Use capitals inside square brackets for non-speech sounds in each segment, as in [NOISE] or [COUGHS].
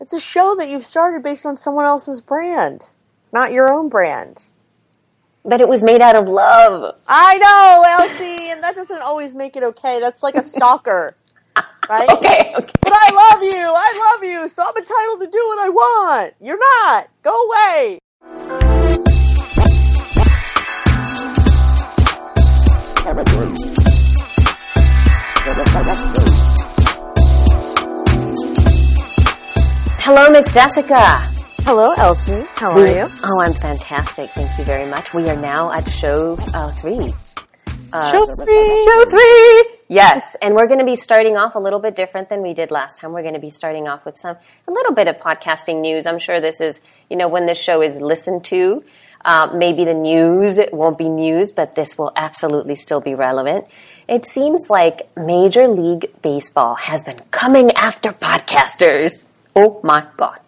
It's a show that you've started based on someone else's brand, not your own brand. But it was made out of love. I know, Elsie, and that doesn't always make it okay. That's like a stalker, [LAUGHS] right? Okay, okay. But I love you. I love you, so I'm entitled to do what I want. You're not. Go away. Hello, Miss Jessica. Hello, Elsie. How are you? Oh, I'm fantastic. Thank you very much. We are now at show uh, three. Uh, Show three. Show three. Yes, and we're going to be starting off a little bit different than we did last time. We're going to be starting off with some a little bit of podcasting news. I'm sure this is you know when this show is listened to. Uh, maybe the news it won't be news, but this will absolutely still be relevant. It seems like Major League Baseball has been coming after podcasters. Oh my god!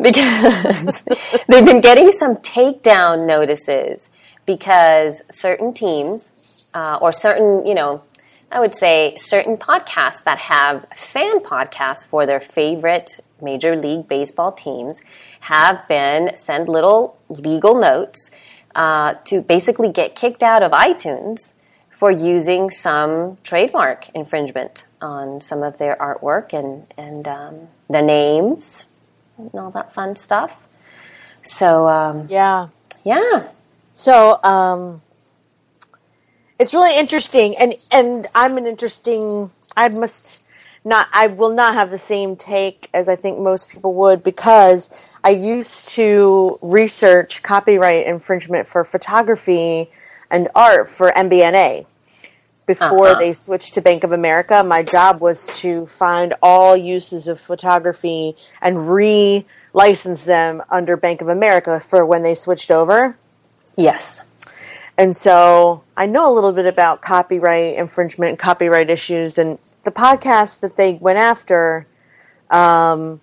because [LAUGHS] they've been getting some takedown notices because certain teams uh, or certain, you know, I would say certain podcasts that have fan podcasts for their favorite Major League Baseball teams have been sent little legal notes uh, to basically get kicked out of iTunes for using some trademark infringement on some of their artwork and and um, the names and all that fun stuff. So um, Yeah. yeah, So, um, it's really interesting, and and I'm an interesting. I must not. I will not have the same take as I think most people would because I used to research copyright infringement for photography and art for MBNA before Uh-huh. they switched to Bank of America. My job was to find all uses of photography and re-license them under Bank of America for when they switched over. yes, And so I know a little bit about copyright infringement and copyright issues and the podcast that they went after um,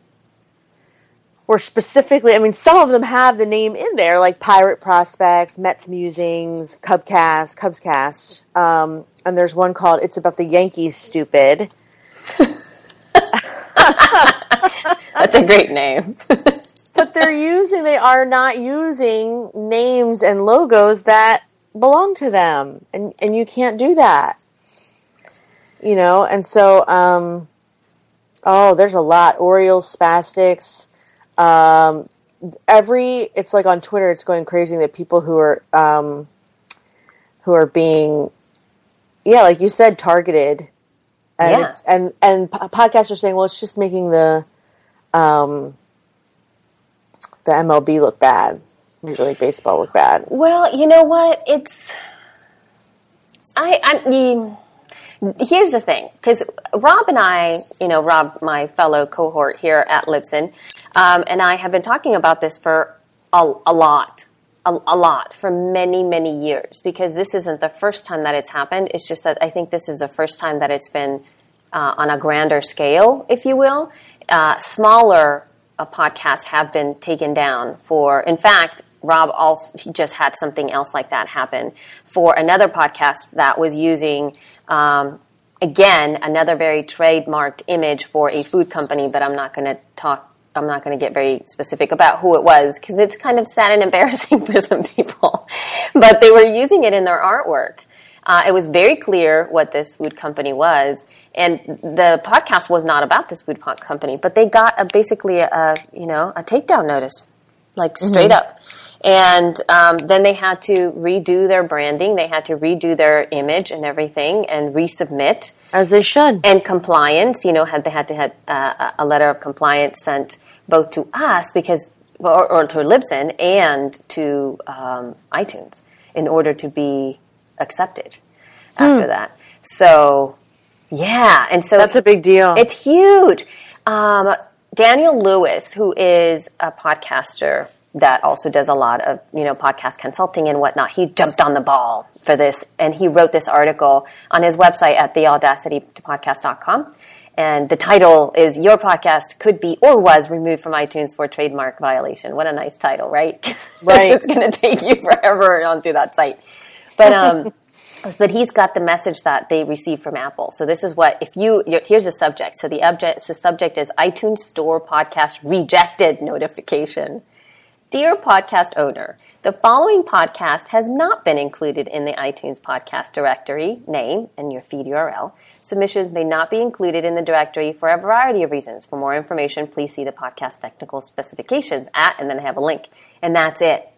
were specifically, I mean, some of them have the name in there, like Pirate Prospects, Mets Musings, Cubcast, Cubscast. Um, and there's one called It's About the Yankees, Stupid. [LAUGHS] that's a great name. [LAUGHS] But they're using, they are not using names and logos that belong to them. And, and you can't do that. You know, and so, um, oh, there's a lot. Orioles, Spastics, um, every, it's like on Twitter, it's going crazy that people who are, um, who are being, yeah, like you said, targeted. And, Yeah. and, and podcasts are saying, well, it's just making the, um, the MLB look bad. Major League Baseball look bad. well, you know what? It's I. I mean, here's the thing, because Rob and I, you know, Rob, my fellow cohort here at Libsyn, um, and I have been talking about this for a, a lot, a, a lot for many, many years. Because this isn't the first time that it's happened. It's just that I think this is the first time that it's been uh, on a grander scale, if you will. Uh, smaller uh, podcasts have been taken down for. In fact, Rob also just had something else like that happen for another podcast that was using. Um, again, another very trademarked image for a food company, but I'm not going to talk. I'm not going to get very specific about who it was because it's kind of sad and [LAUGHS] embarrassing for some people. But they were using it in their artwork. Uh, it was very clear what this food company was, and the podcast was not about this food company. But they got a, basically a you know a takedown notice, like straight up. And um, then they had to redo their branding. They had to redo their image and everything, and resubmit As they should. and compliance. You know, had they had to had uh, a letter of compliance sent both to us because, or, or to Libsyn and to um, iTunes in order to be accepted after that. So, yeah, and so That's a big deal. it's huge. Um, Daniel Lewis, who is a podcaster that also does a lot of you know podcast consulting and whatnot, he jumped on the ball for this, and he wrote this article on his website at theaudacitypodcast.com. And the title is "Your podcast could be or was removed from iTunes for trademark violation." What a nice title, right? [LAUGHS] Right. it's going to take you forever onto that site. But um, [LAUGHS] but he's got the message that they received from Apple. So this is what if you here's the subject. So the object the subject is iTunes Store podcast rejected notification. Dear podcast owner, the following podcast has not been included in the iTunes podcast directory name and your feed URL. Submissions may not be included in the directory for a variety of reasons. For more information, please see the podcast technical specifications at and then I have a link. And that's it.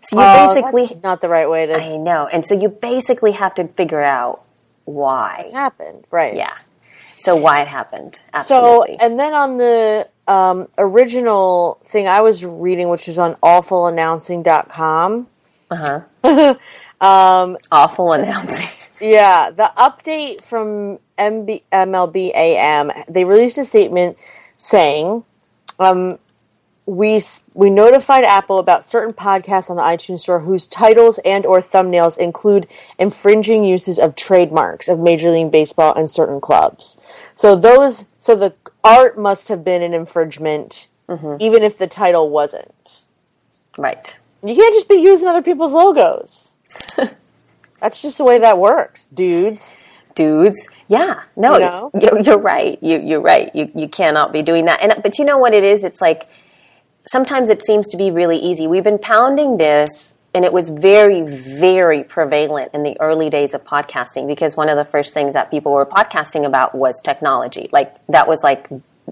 So you Oh, basically that's not the right way to I know. And so you basically have to figure out why. it happened, right? Yeah. So why it happened. Absolutely. So, Absolutely. and then on the um, original thing I was reading, which was on awfulannouncing.com, uh-huh. [LAUGHS] um, Awful announcing. [LAUGHS] yeah, the update from MB, MLB AM, they released a statement saying, um, we s- we notified Apple about certain podcasts on the iTunes Store whose titles and or thumbnails include infringing uses of trademarks of Major League Baseball and certain clubs. So those so the art must have been an infringement, mm-hmm. even if the title wasn't. right. You can't just be using other people's logos. [LAUGHS] That's just the way that works, dudes. dudes. Yeah, no, You know? you're, you're right. You, you're right. You, you cannot be doing that. And but you know what it is? It's like sometimes it seems to be really easy. We've been pounding this, and it was very, very prevalent in the early days of podcasting because one of the first things that people were podcasting about was technology. Like that was like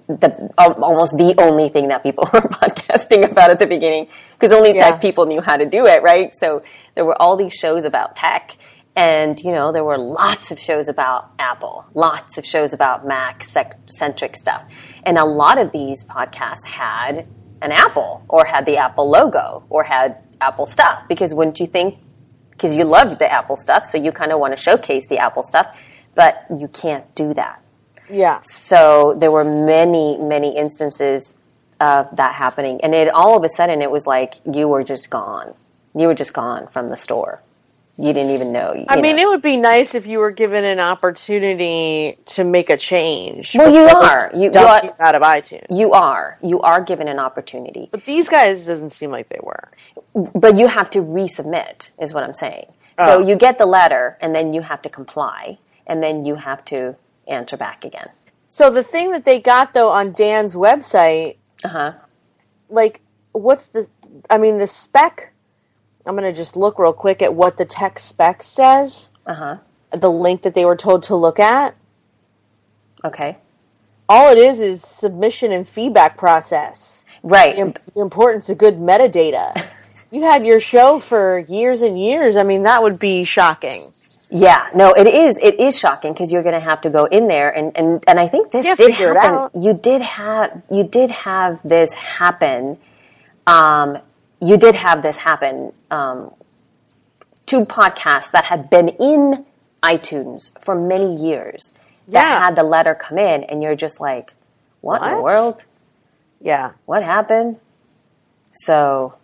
the almost the only thing that people [LAUGHS] were podcasting about at the beginning because only Yeah. tech people knew how to do it, right? So there were all these shows about tech. And, you know, there were lots of shows about Apple, lots of shows about Mac centric stuff. And a lot of these podcasts had an Apple or had the Apple logo or had Apple stuff because wouldn't you think, because you loved the Apple stuff, so you kind of want to showcase the Apple stuff, but you can't do that. Yeah. So there were many, many instances of that happening. And it all of a sudden, it was like you were just gone. You were just gone from the store. You didn't even know. you I mean, know. it would be nice if you were given an opportunity to make a change. Well, you are. You- you are- out of iTunes. you are. You are given an opportunity. But these guys doesn't seem like they were. But you have to resubmit, is what I'm saying. Oh. So you get the letter, and then you have to comply, and then you have to answer back again. So the thing that they got though on Dan's website, Uh huh. like, what's the? I mean, the spec. I'm gonna just look real quick at what the tech spec says. Uh huh. The link that they were told to look at. Okay. All it is is submission and feedback process. Right. The, the importance of good metadata. [LAUGHS] you had your show for years and years. I mean, that would be shocking. Yeah, no, it is. It is shocking because you're going to have to go in there, and and and I think this did happen. You did have you did have this happen. Um, you did have this happen. Um, two podcasts that had been in iTunes for many years that Yeah. had the letter come in, and you're just like, what, in the world? Yeah. What happened? So,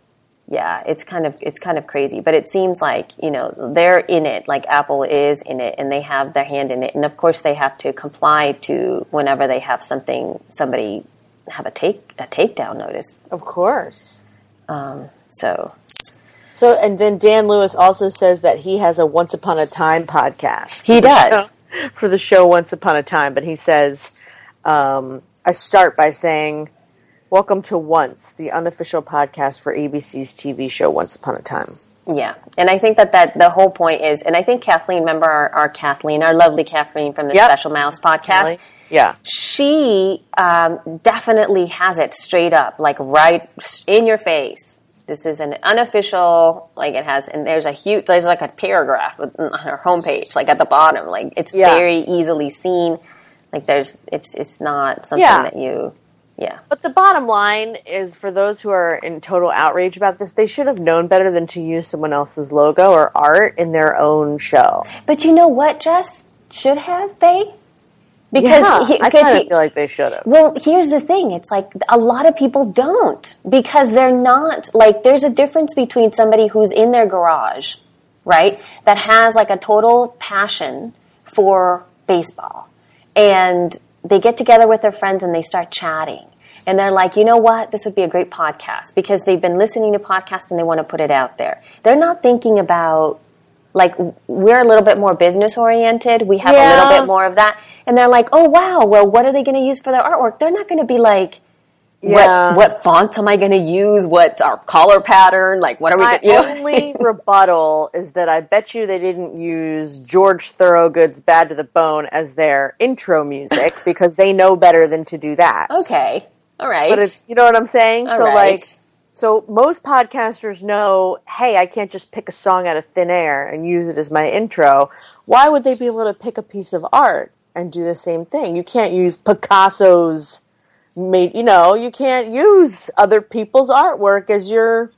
yeah, it's kind of it's kind of crazy, but it seems like you know they're in it, like Apple is in it, and they have their hand in it, and of course they have to comply to whenever they have something somebody have a take a takedown notice. Of course. So So, and then Dan Lewis also says that he has a Once Upon a Time podcast. He for the does. show- for the show Once Upon a Time, but he says, um, I start by saying, Welcome to Once, the unofficial podcast for ABC's TV show Once Upon a Time. yeah, and I think that that the whole point is, and I think Kathleen, remember our, our Kathleen, our lovely Kathleen from the Yep. Special Mouse podcast. Yeah. she um, definitely has it straight up, like right in your face. This is an unofficial, like it has, and there's a huge, there's like a paragraph on her homepage, like at the bottom, like it's Yeah. very easily seen. Like there's, it's it's not something Yeah. that you, yeah, But the bottom line is for those who are in total outrage about this, they should have known better than to use someone else's logo or art in their own show. But you know what, Jess? Should have they? Because yeah, he, I kind of feel like they should have. Well, here's the thing. It's like a lot of people don't because they're not like there's a difference between somebody who's in their garage, right? That has like a total passion for baseball and they get together with their friends and they start chatting. And they're like, you know what? This would be a great podcast because they've been listening to podcasts and they want to put it out there. They're not thinking about like we're a little bit more business oriented. We have a little bit more of that, and they're like, "Oh wow, well, what are they going to use for their artwork?" They're not going to be like. Yeah. What what font am I going to use? What our color pattern? Like what are we? My [LAUGHS] you know? only rebuttal is that I bet you they didn't use George Thorogood's "Bad to the Bone" as their intro music because they know better than to do that. okay, all right. But it's, you know what I'm saying? All so right. like, so most podcasters know, hey, I can't just pick a song out of thin air and use it as my intro. Why would they be able to pick a piece of art and do the same thing? You can't use Picasso's made, you know, you can't use other people's artwork as your.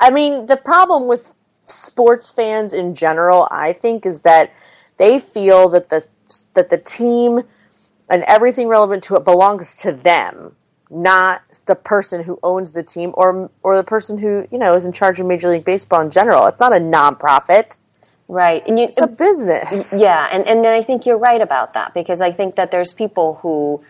I mean, the problem with sports fans in general, I think, is that they feel that the that the team and everything relevant to it belongs to them, not the person who owns the team or or the person who you know is in charge of Major League Baseball in general. It's not a nonprofit; right, and you, it's a business. Yeah, and, and I think you're right about that because I think that there's people who.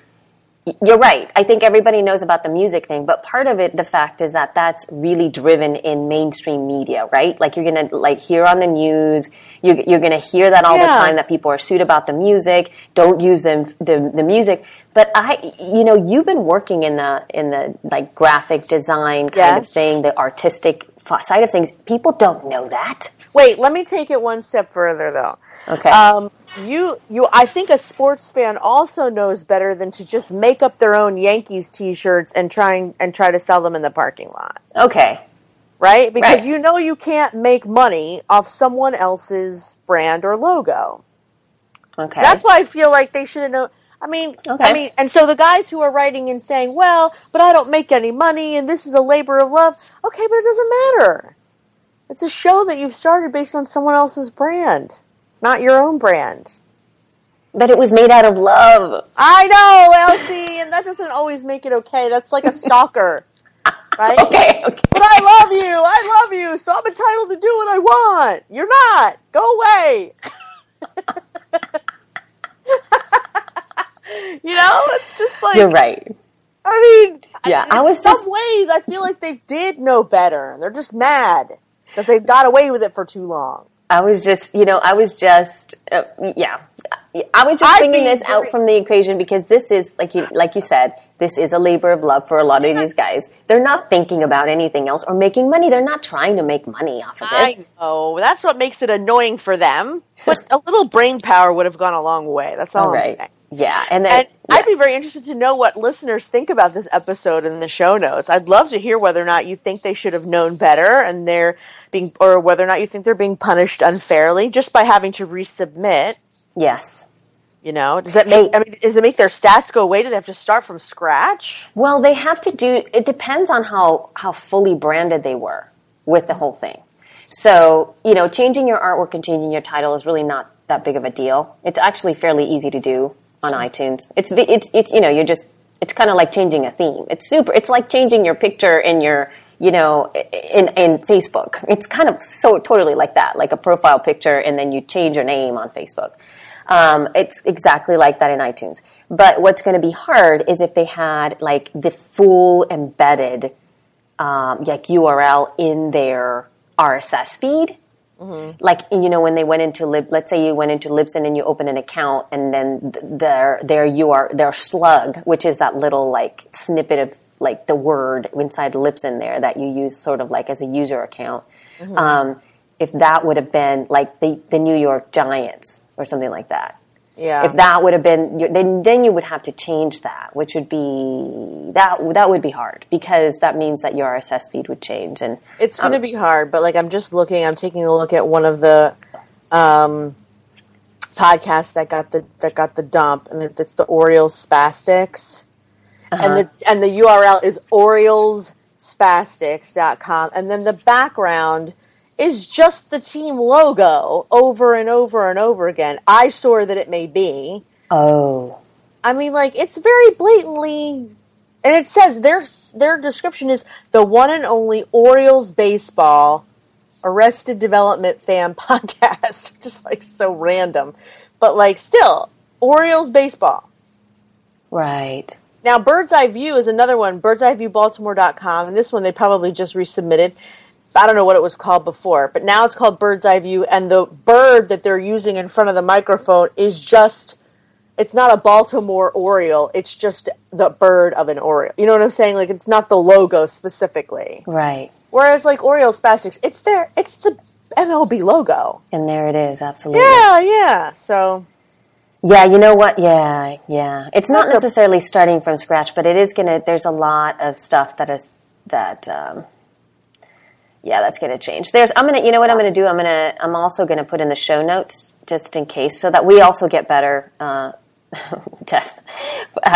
You're right. I think everybody knows about the music thing, but part of it, the fact is that that's really driven in mainstream media, right? Like you're gonna like hear on the news, you're, you're gonna hear that all the time that people are sued about the music. Don't use the, the the music. But I, you know, you've been working in the in the like graphic design kind of thing, the artistic side of things. People don't know that. Wait, let me take it one step further, though. Okay. Um, you, you, I think a sports fan also knows better than to just make up their own Yankees T-shirts and trying and try to sell them in the parking lot, okay. right? Because Right. you know you can't make money off someone else's brand or logo. Okay. That's why I feel like they should have known. I mean, Okay. I mean, and so the guys who are writing and saying, "Well, but I don't make any money, and this is a labor of love." Okay, but it doesn't matter. It's a show that you've started based on someone else's brand, not your own brand. But it was made out of love. I know, Elsie, and that doesn't always make it okay. That's like a stalker, [LAUGHS] right? Okay, okay. But I love you. I love you, so I'm entitled to do what I want. You're not. Go away. [LAUGHS] you know, it's just like You're right. I mean, Yeah, in I was some just- ways I feel like they did know better. They're just mad that they got away with it for too long. I was just, you know, I was just, uh, yeah, I was just bringing this out from the equation because this is, like you, like you said, this is a labor of love for a lot of these guys. They're not thinking about anything else or making money. They're not trying to make money off of this. I know that's what makes it annoying for them. But [LAUGHS] a little brain power would have gone a long way. That's all, All I'm saying. Yeah, and then And I'd be very interested to know what listeners think about this episode in the show notes. I'd love to hear whether or not you think they should have known better and they're being, or whether or not you think they're being punished unfairly just by having to resubmit. yes. You know, does that make? I mean, does it make their stats go away? Do they have to start from scratch? Well, they have to do. It depends on how how fully branded they were with the whole thing. So you know, changing your artwork and changing your title is really not that big of a deal. It's actually fairly easy to do on iTunes. It's it's it's you know you're just it's kind of like changing a theme. It's super. It's like changing your picture in your you know in in Facebook. It's kind of so totally like that, like a profile picture, and then you change your name on Facebook. Um, it's exactly like that in iTunes. But what's going to be hard is if they had like the full embedded um, like URL in their RSS feed. Like you know when they went into lib, let's say you went into Libsyn and you open an account and then th- their their UR their slug, which is that little like snippet of like the word inside Libsyn there that you use sort of like as a user account. Um, if that would have been like the the New York Giants or something like that, Yeah. if that would have been then then you would have to change that which would be that that would be hard because that means that your RSS feed would change and It's going to be hard, but like I'm just looking. I'm taking a look at one of the um, podcasts that got the that got the dump, and it's the Orioles Spastics, and the uh-huh. and the URL is OriolesSpastics.com, and then the background is just the team logo over and over and over again. I Eyesore that it may be. oh I mean, like it's very blatantly, and it says their their description is the one and only Orioles baseball Arrested Development fan [LAUGHS] podcast. [LAUGHS] Just like so random, but like still Orioles baseball. right Now, Bird's Eye View is another one. Bird's Eye View Baltimore.com, and this one they probably just resubmitted. I don't know what it was called before, but now it's called Bird's Eye View, and the bird that they're using in front of the microphone is just. It's not a Baltimore Oriole. It's just the bird of an Oriole. You know what I'm saying? Like it's not the logo specifically. Right. Whereas like Oriole Spastics, it's there. It's the MLB logo. And there it is, absolutely. Yeah, yeah. So Yeah, you know what? Yeah, yeah. It's not That's necessarily starting from scratch, but it is gonna. There's a lot of stuff that is that. Um, yeah, that's gonna change. There's. I'm gonna. You know what I'm gonna do? I'm gonna. I'm also gonna put in the show notes just in case, so that we also get better. Uh, [LAUGHS] tests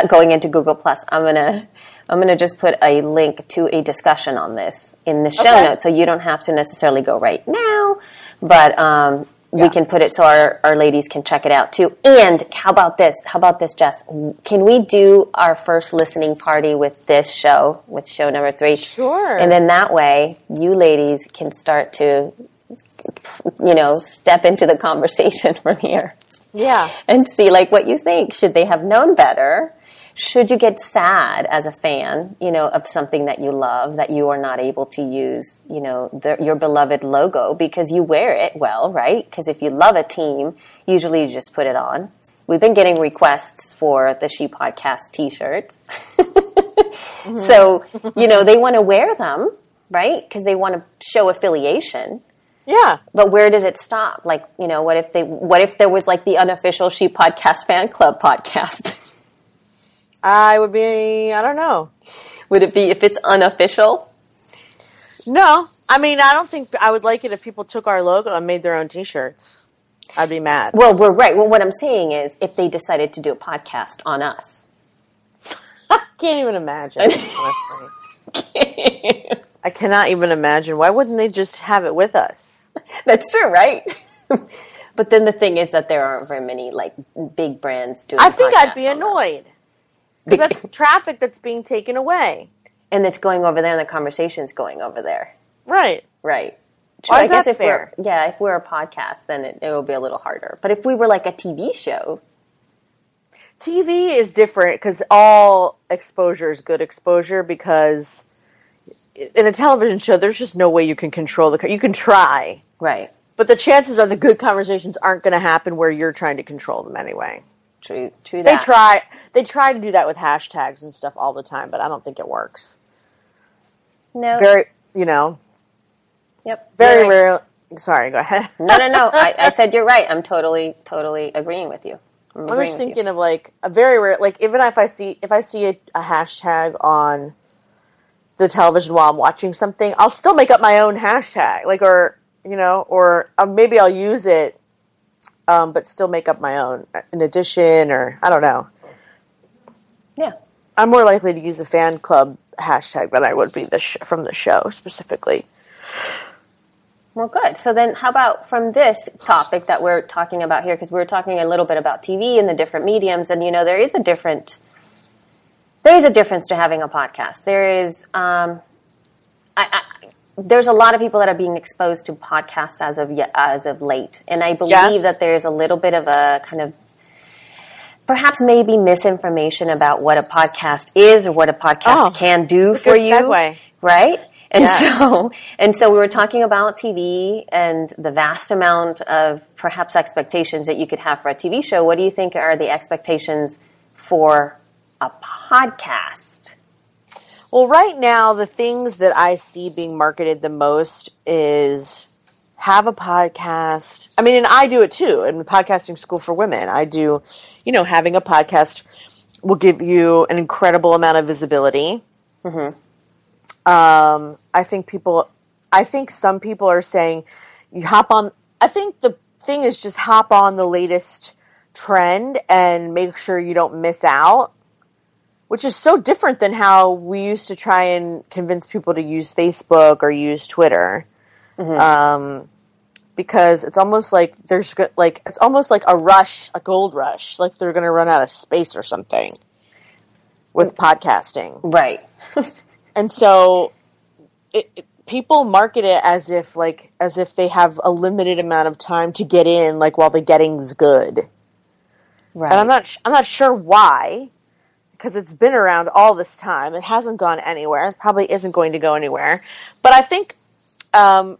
going into Google Plus. I'm gonna. I'm gonna just put a link to a discussion on this in the show Okay. notes, so you don't have to necessarily go right now, but um, we can put it so our, our ladies can check it out too. And how about this? How about this, Jess? Can we do our first listening party with this show, with show number three? Sure. And then that way, you ladies can start to, you know, step into the [LAUGHS] conversation from here yeah, and see like what you think. Should they have known better? Should you get sad as a fan, you know, of something that you love that you are not able to use, you know, the, your beloved logo because you wear it well, right? Because if you love a team, usually you just put it on. We've been getting requests for the She Podcast T-shirts, [LAUGHS] so you know they want to wear them, right? Because they want to show affiliation yeah. but where does it stop? Like, you know, what if they, what if there was like the unofficial She Podcast fan club podcast? [LAUGHS] I would be. I don't know. Would it be if it's unofficial? No, I mean, I don't think I would like it if people took our logo and made their own T-shirts. I'd be mad. Well, we're right. Well, what I'm saying is if they decided to do a podcast on us. [LAUGHS] I Can't even imagine. I cannot even imagine. Why wouldn't they just have it with us? [LAUGHS] That's true, right? [LAUGHS] but then the thing is that there aren't very many like big brands doing I think I'd be annoyed. That's [LAUGHS] traffic that's being taken away. and it's going over there and the conversation's going over there. Right. Right. Why I guess that if fair? we're yeah, if we're a podcast, then it, it will be a little harder. But if we were like a TV show, TV is different because all exposure is good exposure because in a television show, there's just no way you can control the. You can try, right? but the chances are the good conversations aren't going to happen where you're trying to control them anyway. True, true. They try. They try to do that with hashtags and stuff all the time, but I don't think it works. No. Very, you know, yep. very right. rare. Sorry, go ahead. No, no, no. I, I said you're right. I'm totally, totally agreeing with you. I'm I'm just thinking of like a very rare, like even if I see if I see a, a hashtag on the television while I'm watching something, I'll still make up my own hashtag, like or you know, or uh, maybe I'll use it, um, but still make up my own in addition, or I don't know. Yeah. I'm more likely to use a fan club hashtag than I would be the sh- from the show specifically. Well, good. So then, how about from this topic that we're talking about here? Because we were talking a little bit about TV and the different mediums, and you know, there is a different, there is a difference to having a podcast. There is, um, I, I, there's a lot of people that are being exposed to podcasts as of as of late, and I believe Yes. that there's a little bit of a kind of perhaps maybe misinformation about what a podcast is or what a podcast Oh, can do for you segue. right? And Yeah. so, [LAUGHS] and so we were talking about TV and the vast amount of perhaps expectations that you could have for a TV show. What do you think are the expectations for a podcast? Well, right now, the things that I see being marketed the most is have a podcast. I mean, and I do it too in the podcasting school for women. I do, you know, having a podcast will give you an incredible amount of visibility. Um, I think people, I think some people are saying you hop on. I think the thing is just hop on the latest trend and make sure you don't miss out which is so different than how we used to try and convince people to use Facebook or use Twitter. Um, because it's almost like there's like it's almost like a rush, a gold rush, like they're going to run out of space or something with podcasting. Right. [LAUGHS] And so it, it, people market it as if like as if they have a limited amount of time to get in like while the getting's good. Right. And I'm not sh- I'm not sure why because it's been around all this time. It hasn't gone anywhere. It probably isn't going to go anywhere. But I think um,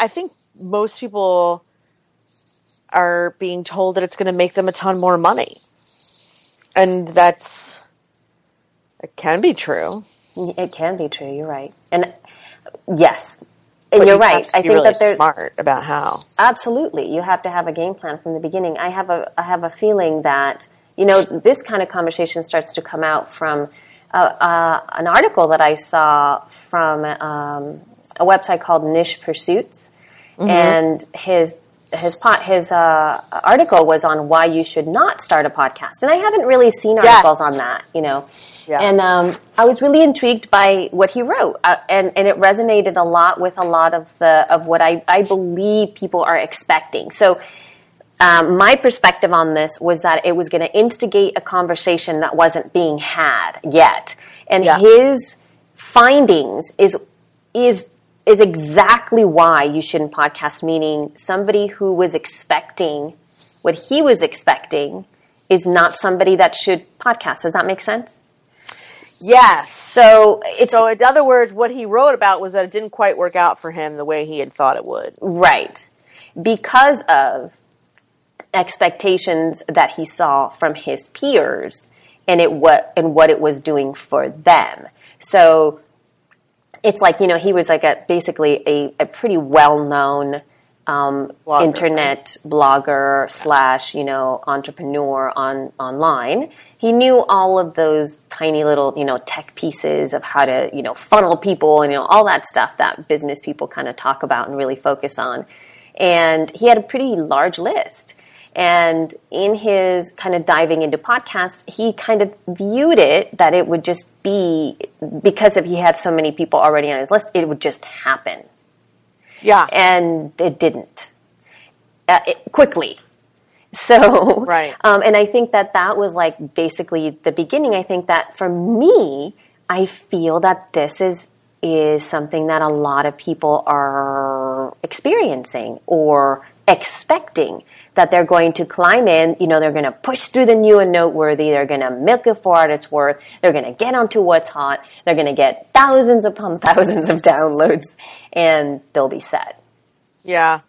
I think most people are being told that it's going to make them a ton more money, and that's it can be true. It can be true. You're right, and yes, and But you're you right. I think really that there smart about how. absolutely you have to have a game plan from the beginning. I have a I have a feeling that you know this kind of conversation starts to come out from uh, uh, an article that I saw from um, a website called Niche Pursuits, Mm-hmm. and his his pot his uh, article was on why you should not start a podcast. And I haven't really seen articles Yes. on that, you know. Yeah. And um, I was really intrigued by what he wrote, uh, and and it resonated a lot with a lot of the of what I I believe people are expecting. So. Um, my perspective on this was that it was going to instigate a conversation that wasn't being had yet, and Yeah. his findings is is is exactly why you shouldn't podcast. Meaning, somebody who was expecting what he was expecting is not somebody that should podcast. Does that make sense? Yes. So it's So, in other words, what he wrote about was that it didn't quite work out for him the way he had thought it would. Right. Because of expectations that he saw from his peers and it what and what it was doing for them. So it's like, you know, he was like a basically a, a pretty well known um, Blogger, internet blogger slash, you know, entrepreneur on online. He knew all of those tiny little, you know, tech pieces of how to, you know, funnel people and you know all that stuff that business people kind of talk about and really focus on. And he had a pretty large list. And in his kind of diving into podcast, he kind of viewed it that it would just be because if he had so many people already on his list, it would just happen Yeah. and it didn't uh, it, quickly. [LAUGHS] So, Right. Um, and I think that that was like basically the beginning. I think that for me, I feel that this is is something that a lot of people are experiencing or expecting that they're going to climb in, you know, they're going to push through the new and noteworthy, they're going to milk it for what it's worth, they're going to get onto what's hot, they're going to get thousands upon [LAUGHS] thousands of downloads, and they'll be set. yeah.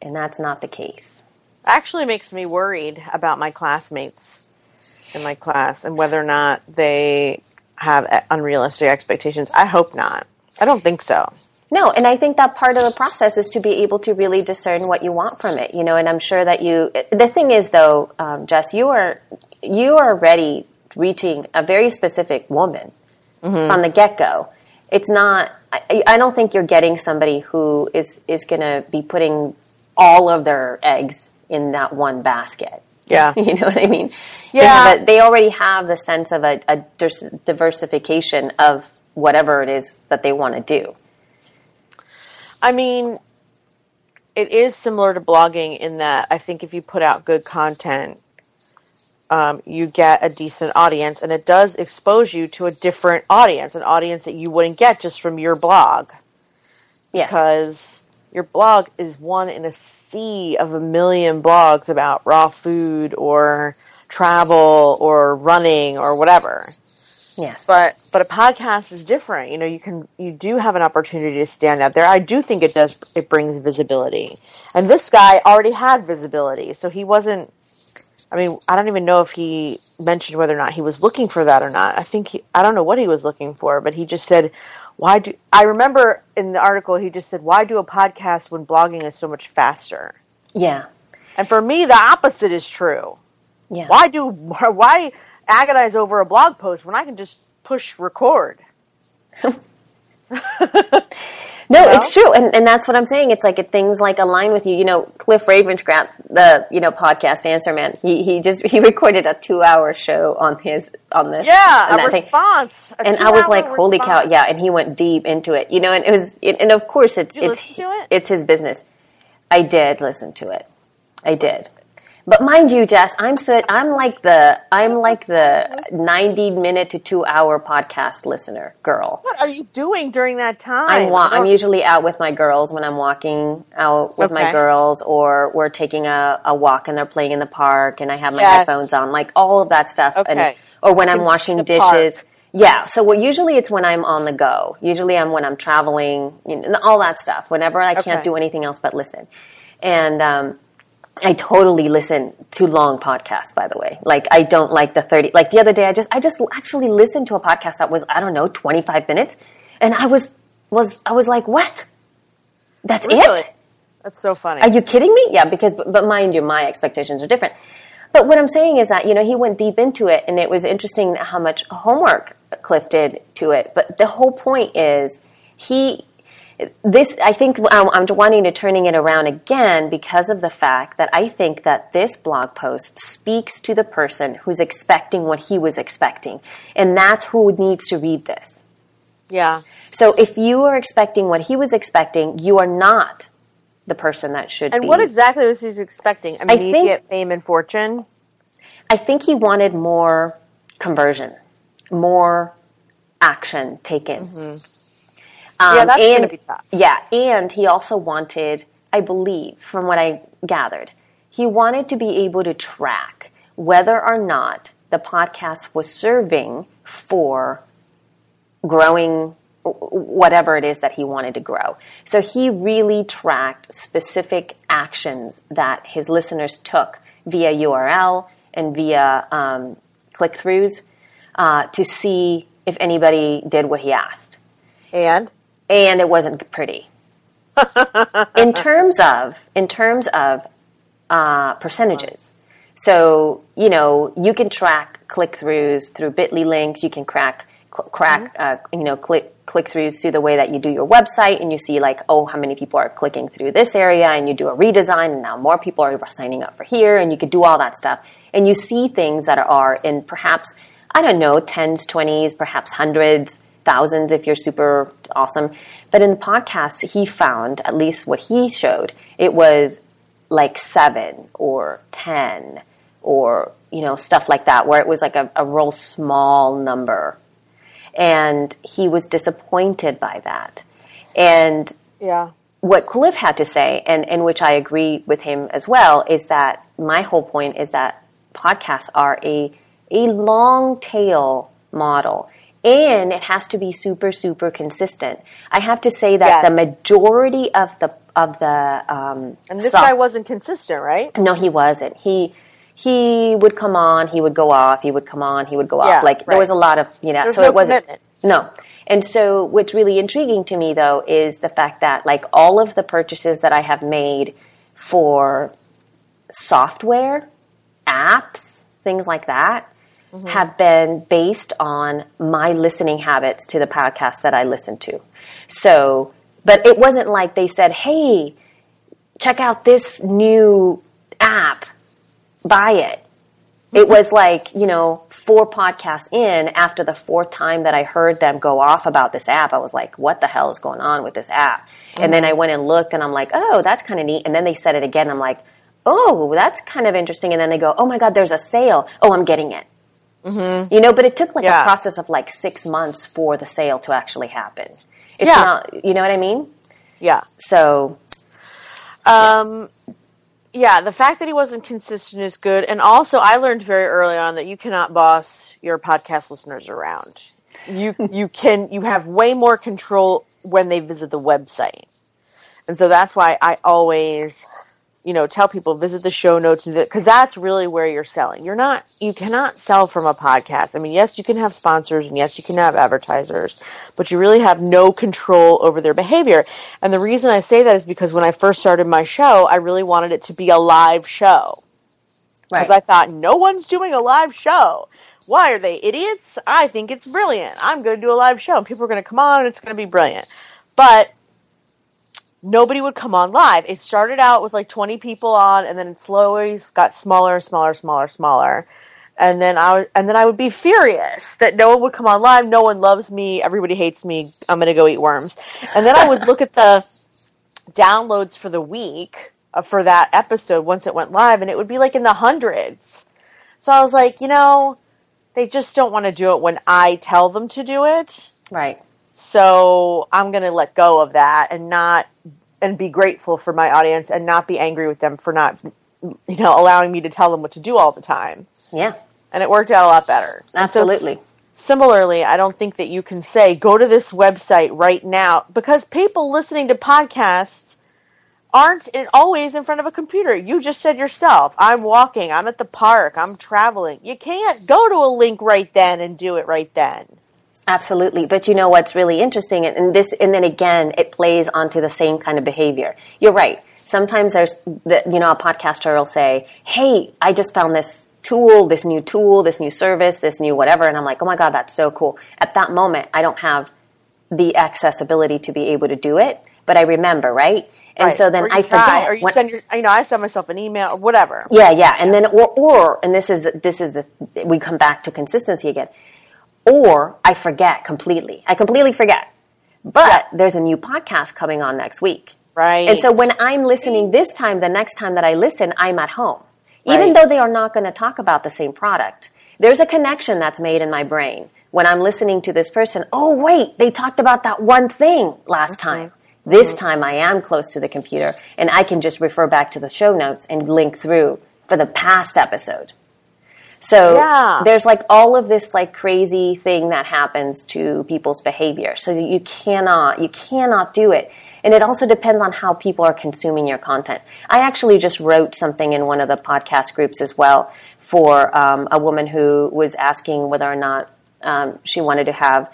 And that's not the case. Actually makes me worried about my classmates in my class and whether or not they have unrealistic expectations. I hope not. I don't think so. No, and I think that part of the process is to be able to really discern what you want from it, you know. And I'm sure that you. The thing is, though, um, Jess, you are you are already reaching a very specific woman from the get go. It's not. I, I don't think you're getting somebody who is is going to be putting all of their eggs in that one basket. Yeah. [LAUGHS] You know what I mean? They, Yeah. have a, they already have the sense of a, a diversification of whatever it is that they want to do. I mean, it is similar to blogging in that I think if you put out good content, um, you get a decent audience, and it does expose you to a different audience, an audience that you wouldn't get just from your blog, Yes. because your blog is one in a sea of a million blogs about raw food or travel or running or whatever yes. but but a podcast is different. You know you can you do have an opportunity to stand out there. I do think it does it brings visibility. And this guy already had visibility. So he wasn't i mean i don't even know if he mentioned whether or not he was looking for that or not. I think he i don't know what he was looking for but he just said why do i remember in the article he just said why do a podcast when blogging is so much faster? Yeah. and for me the opposite is true. Yeah. why do [LAUGHS] why agonize over a blog post when I can just push record? [LAUGHS] No, know? it's true, and and that's what I'm saying. It's like it, things like align with you. You know, Cliff Ravenscraft, the you know podcast answer man. He he just he [LAUGHS] recorded a two hour show on his on this. Yeah, on a response. a And I was like, "Holy cow!" Yeah, and he went deep into it. You know, and it was, it, and of course, it's it's to it? it's his business. I did listen to it. I did. But mind you, Jess, I'm so I'm like the I'm like the 90 minute to 2 hour podcast listener girl. What are you doing during that time? I'm wa- I'm usually out with my girls when I'm walking out with my girls, or we're taking a, a walk and they're playing in the park, and I have my Yes. headphones on, like all of that stuff. And Okay. or when I'm washing the park. dishes, Yeah. So what usually it's when I'm on the go. Usually I'm when I'm traveling, you know, all that stuff. Whenever I can't Okay. do anything else but listen. And um, I totally listen to long podcasts. By the way, like I don't like the thirty. Like the other day, I just I just actually listened to a podcast that was I don't know twenty five minutes, and I was was I was like, what? That's Really? it? That's so funny. Are you kidding me? Yeah, because but, but mind you, my expectations are different. But what I'm saying is that you know he went deep into it, and it was interesting how much homework Cliff did to it. But the whole point is he. This I think I'm, I'm wanting to turning it around again because of the fact that I think that this blog post speaks to the person who's expecting what he was expecting, and that's who needs to read this. yeah. So if you are expecting what he was expecting, you are not the person that should And be. what exactly was he expecting? I think- Immediate fame and fortune? I think he wanted more conversion, more action taken. Mm-hmm. Um. Yeah, that's and- gonna be tough. Yeah, and he also wanted, I believe, from what I gathered, he wanted to be able to track whether or not the podcast was serving for growing whatever it is that he wanted to grow. So he really tracked specific actions that his listeners took via URL and via um, click throughs uh, to see if anybody did what he asked. And? And it wasn't pretty. [LAUGHS] in terms of in terms of uh, percentages. So you know you can track click throughs through Bitly links. You can crack cl- crack uh, you know click click throughs through the way that you do your website, and you see like oh how many people are clicking through this area, and you do a redesign, and now more people are signing up for here, and you could do all that stuff, and you see things that are in perhaps I don't know tens, twenties, perhaps hundreds, thousands if you're super awesome. But in the podcast, he found at least what he showed it was like seven or ten or you know stuff like that where it was like a, a real small number and he was disappointed by that and Yeah. what cliff had to say and, and which i agree with him as well is that my whole point is that podcasts are a a long tail model and it has to be super super consistent i have to say that Yes. the majority of the of the um, And this guy wasn't consistent, right? no, he wasn't. He he would come on, he would go off, he would come on, he would go Yeah, off. Like there was a lot of you know, There's so no it wasn't commitment. no. And so what's really intriguing to me though is the fact that like all of the purchases that I have made for software, apps, things like that Mm-hmm. have been based on my listening habits to the podcasts that I listen to. So, but it wasn't like they said, "Hey, check out this new app, buy it. It was like, you know, four podcasts in after the fourth time that I heard them go off about this app, I was like, what the hell is going on with this app? And then I went and looked and I'm like, oh, that's kind of neat. And then they said it again. I'm like, oh, that's kind of interesting. And then they go, oh my God, there's a sale. Oh, I'm getting it. You know, but it took like Yeah. a process of like six months for the sale to actually happen. It's Yeah. not, you know what I mean? Yeah. So, Um, yeah, the fact that he wasn't consistent is good. And also, I learned very early on that you cannot boss your podcast listeners around. You [LAUGHS] you can you have way more control when they visit the website, and so that's why I always, you know, tell people visit the show notes because that's really where you're selling. You're not you cannot sell from a podcast. I mean, yes, you can have sponsors and yes, you can have advertisers, but you really have no control over their behavior. And the reason I say that is because when I first started my show, I really wanted it to be a live show because I thought no one's doing a live show. Why are they idiots? I think it's brilliant. I'm going to do a live show and people are going to come on and it's going to be brilliant. But nobody would come on live. It started out with like 20 people on and then it slowly got smaller, smaller, smaller, smaller. And then I would, and then I would be furious that no one would come on live. No one loves me. Everybody hates me. I'm going to go eat worms. And then I would look at the downloads for the week uh, for that episode once it went live and it would be like in the hundreds. So I was like, you know, they just don't want to do it when I tell them to do it. right. So I'm going to let go of that and not and be grateful for my audience and not be angry with them for not you know allowing me to tell them what to do all the time. Yeah. And it worked out a lot better. And so Absolutely. similarly, I don't think that you can say, go to this website right now, because people listening to podcasts aren't in, always in front of a computer. You just said yourself, I'm walking, I'm at the park, I'm traveling. You can't go to a link right then and do it right then. Absolutely. But you know what's really interesting and this and then again it plays onto the same kind of behavior. You're right. Sometimes there's the, you know a podcaster will say, "Hey, I just found this tool, this new tool, this new service, this new whatever." And I'm like, "Oh my god, that's so cool." At that moment, I don't have the accessibility to be able to do it, but I remember, right? And Right. so then I try, forget or you when- send your, you know, I send myself an email or whatever. yeah, yeah, and then or or and this is the, this is the we come back to consistency again. Or I forget completely. I completely forget. But there's a new podcast coming on next week. Right. And so when I'm listening this time, the next time that I listen, I'm at home. Even though they are not going to talk about the same product, there's a connection that's made in my brain when I'm listening to this person. Oh, wait, they talked about that one thing last mm-hmm. time. This mm-hmm. time I am close to the computer and I can just refer back to the show notes and link through for the past episode. So Yeah. there's like all of this like crazy thing that happens to people's behavior. So you cannot, you cannot do it. And it also depends on how people are consuming your content. I actually just wrote something in one of the podcast groups as well for um, a woman who was asking whether or not um, she wanted to have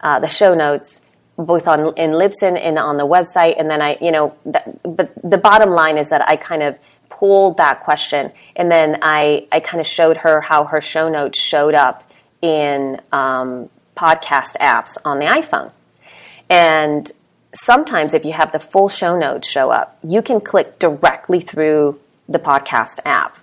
uh, the show notes both on in Libsyn and on the website. And then I, you know, th- but the bottom line is that I kind of pulled that question and then I, I kind of showed her how her show notes showed up in um, podcast apps on the iPhone. And sometimes if you have the full show notes show up, you can click directly through the podcast app.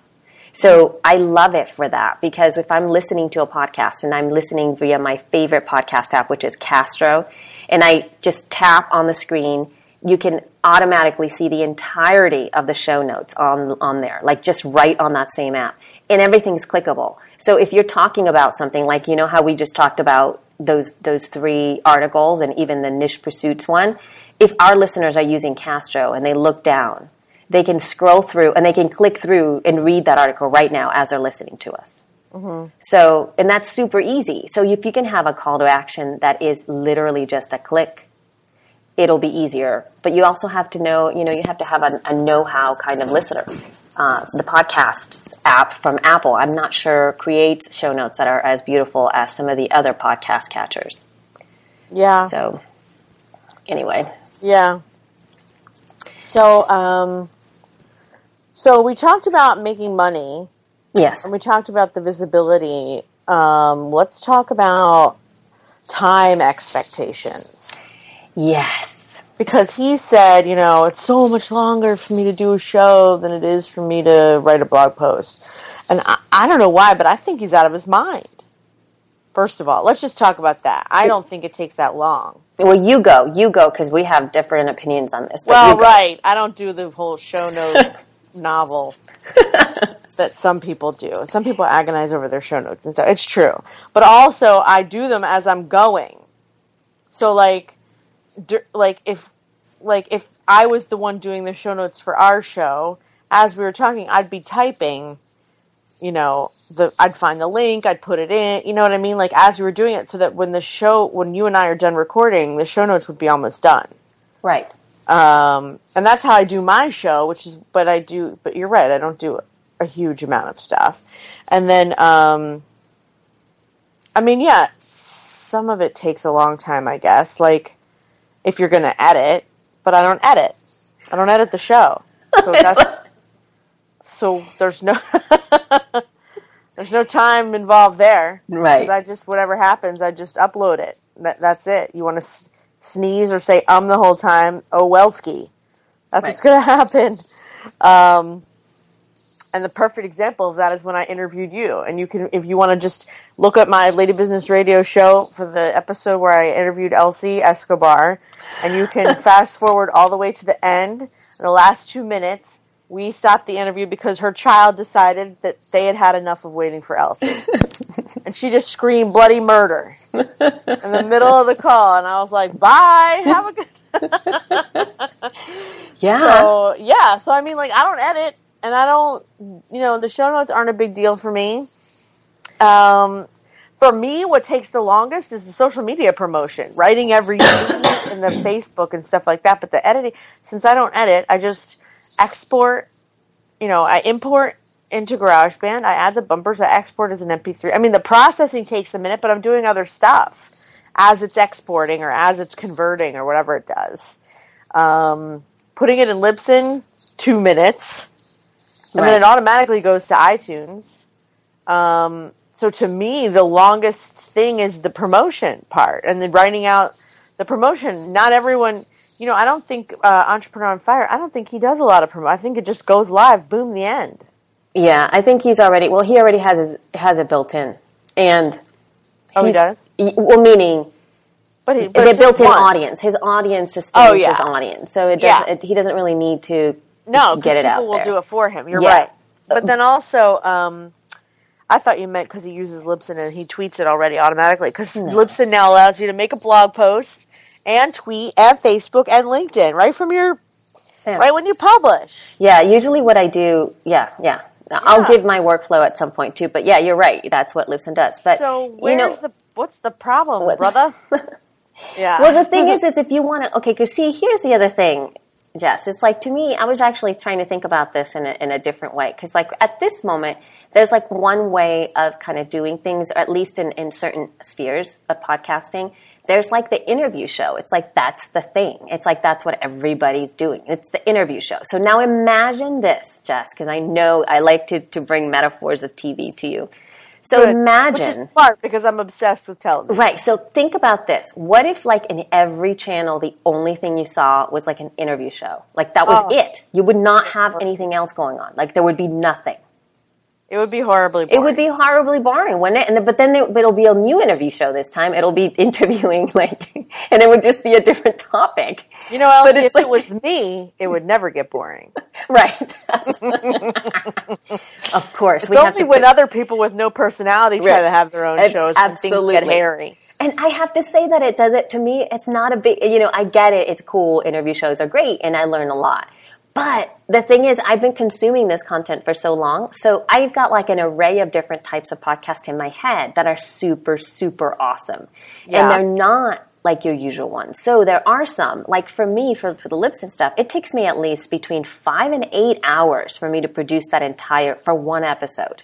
So I love it for that because if I'm listening to a podcast and I'm listening via my favorite podcast app, which is Castro, and I just tap on the screen, you can automatically see the entirety of the show notes on, on there, like just right on that same app. And everything's clickable. So if you're talking about something like, you know, how we just talked about those, those three articles and even the niche pursuits one, if our listeners are using Castro and they look down, they can scroll through and they can click through and read that article right now as they're listening to us. Mm-hmm. So, and that's super easy. So, if you can have a call to action that is literally just a click, it'll be easier. But you also have to know, you know, you have to have a, a know how kind of listener. Uh, the podcast app from Apple, I'm not sure, creates show notes that are as beautiful as some of the other podcast catchers. Yeah. So, anyway, Yeah. So, um, so we talked about making money, yes. and we talked about the visibility. Um, let's talk about time expectations Yes. because he said, you know, it's so much longer for me to do a show than it is for me to write a blog post, and I, I don't know why, but I think he's out of his mind. First of all, let's just talk about that. I don't think it takes that long. Well, you go, you go, because we have different opinions on this. Well, right. I don't do the whole show note [LAUGHS] novel [LAUGHS] that some people do. Some people agonize over their show notes and stuff. It's true. But also, I do them as I'm going. So, like, like if, like if I was the one doing the show notes for our show, as we were talking, I'd be typing. You know, the I'd find the link, I'd put it in. You know what I mean? Like as we were doing it, so that when the show, when you and I are done recording, the show notes would be almost done Right. um, and that's how I do my show, which is, but I do, but you're right, I don't do a huge amount of stuff. And then, um, I mean, yeah, some of it takes a long time, I guess. Like, if you're going to edit, but I don't edit. I don't edit the show. [LAUGHS] So that's, so there's no, [LAUGHS] there's no time involved there. Right. I just, whatever happens, I just upload it. That, that's it. You want to s- sneeze or say um the whole time, oh well ski. That's what's going [LAUGHS] to happen. Um, and the perfect example of that is when I interviewed you. And you can, if you want to just look at my Lady Business Radio show for the episode where I interviewed Elsie Escobar, and you can [LAUGHS] fast forward all the way to the end. In the last two minutes, we stopped the interview because her child decided that they had had enough of waiting for Elsie. [LAUGHS] and she just screamed bloody murder in the middle of the call. And I was like, bye, have a good [LAUGHS] Yeah. so yeah, so I mean, like I don't edit, and I don't, you know, the show notes aren't a big deal for me. Um, for me, what takes the longest is the social media promotion, writing every [COUGHS] and in the Facebook and stuff like that. But the editing, since I don't edit, I just export. You know, I import into GarageBand. I add the bumpers. I export as an MP3. I mean, the processing takes a minute, but I'm doing other stuff as it's exporting or as it's converting or whatever it does. Um, putting it in Libsyn, two minutes, and Right. then it automatically goes to iTunes. Um, so to me, the longest thing is the promotion part, and then writing out the promotion. Not everyone, you know, I don't think uh, Entrepreneur on Fire. I don't think he does a lot of promo. I think it just goes live, boom, the end. Yeah, I think he's already. Well, he already has his, has it built in, and Oh, he does? y- Well, meaning But, he, but they built in once. audience. His audience sustains Oh, yeah. his audience, so it Yeah. doesn't. It, he doesn't really need to No, get it out. people will there. do it for him. You're Yeah. right. But then also, um, I thought you meant because he uses Libsyn and he tweets it already automatically. Because Libsyn now allows you to make a blog post and tweet and Facebook and LinkedIn right from your Yeah. right when you publish. Yeah, usually what I do, yeah, yeah. I'll give my workflow at some point too, but yeah, you're right. That's what Libsyn does. But so you where's know, the what's the problem, brother? [LAUGHS] yeah. well, the thing [LAUGHS] is, is if you want to, okay, because see, here's the other thing, Jess. It's like to me, I was actually trying to think about this in a, in a different way because, like, at this moment, there's like one way of kind of doing things, or at least in in certain spheres of podcasting. There's like the interview show. It's like that's the thing. It's like that's what everybody's doing. It's the interview show. So now imagine this, Jess, because I know I like to, to bring metaphors of TV to you. So Good. imagine. which is smart because I'm obsessed with television. Right. So think about this. What if, like, in every channel, the only thing you saw was like an interview show? Like, that was Oh. it. You would not have anything else going on. Like, there would be nothing. It would be horribly. It Boring. would be horribly boring, wouldn't it? And but then it, it'll be a new interview show this time. It'll be [LAUGHS] interviewing, like, [LAUGHS] and it would just be a different topic. You know, Elsie, but if like- it was me, it would never get boring. [LAUGHS] Right. of course. It's we only when put- other people with no personality try to have their own It's shows and things get hairy. And I have to say that it does it to me. It's not a big, you know, I get it. It's cool. Interview shows are great and I learn a lot. But the thing is, I've been consuming this content for so long. So I've got like an array of different types of podcasts in my head that are super, super awesome. Yeah. And they're not like your usual ones. So there are some, like for me, for, for the Libsyn stuff, it takes me at least between five and eight hours for me to produce that entire, for one episode.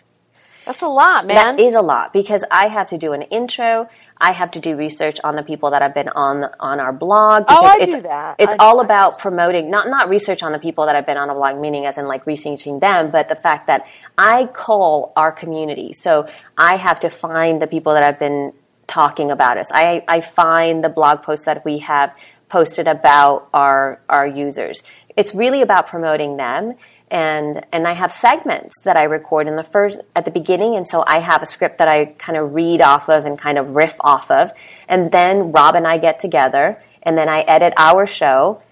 That's a lot, man. That is a lot because I have to do an intro. I have to do research on the people that have been on on our blog. Oh, I it's, do that. It's all about promoting, not not research on the people that have been on a blog, meaning as in like researching them, but the fact that I call our community. So I have to find the people that have been talking about us. I, I find the blog posts that we have posted about our our users. It's really about promoting them and and I have segments that I record in the first at the beginning, and so I have a script that I kind of read off of and kind of riff off of, and then Rob and I get together, and then I edit our show,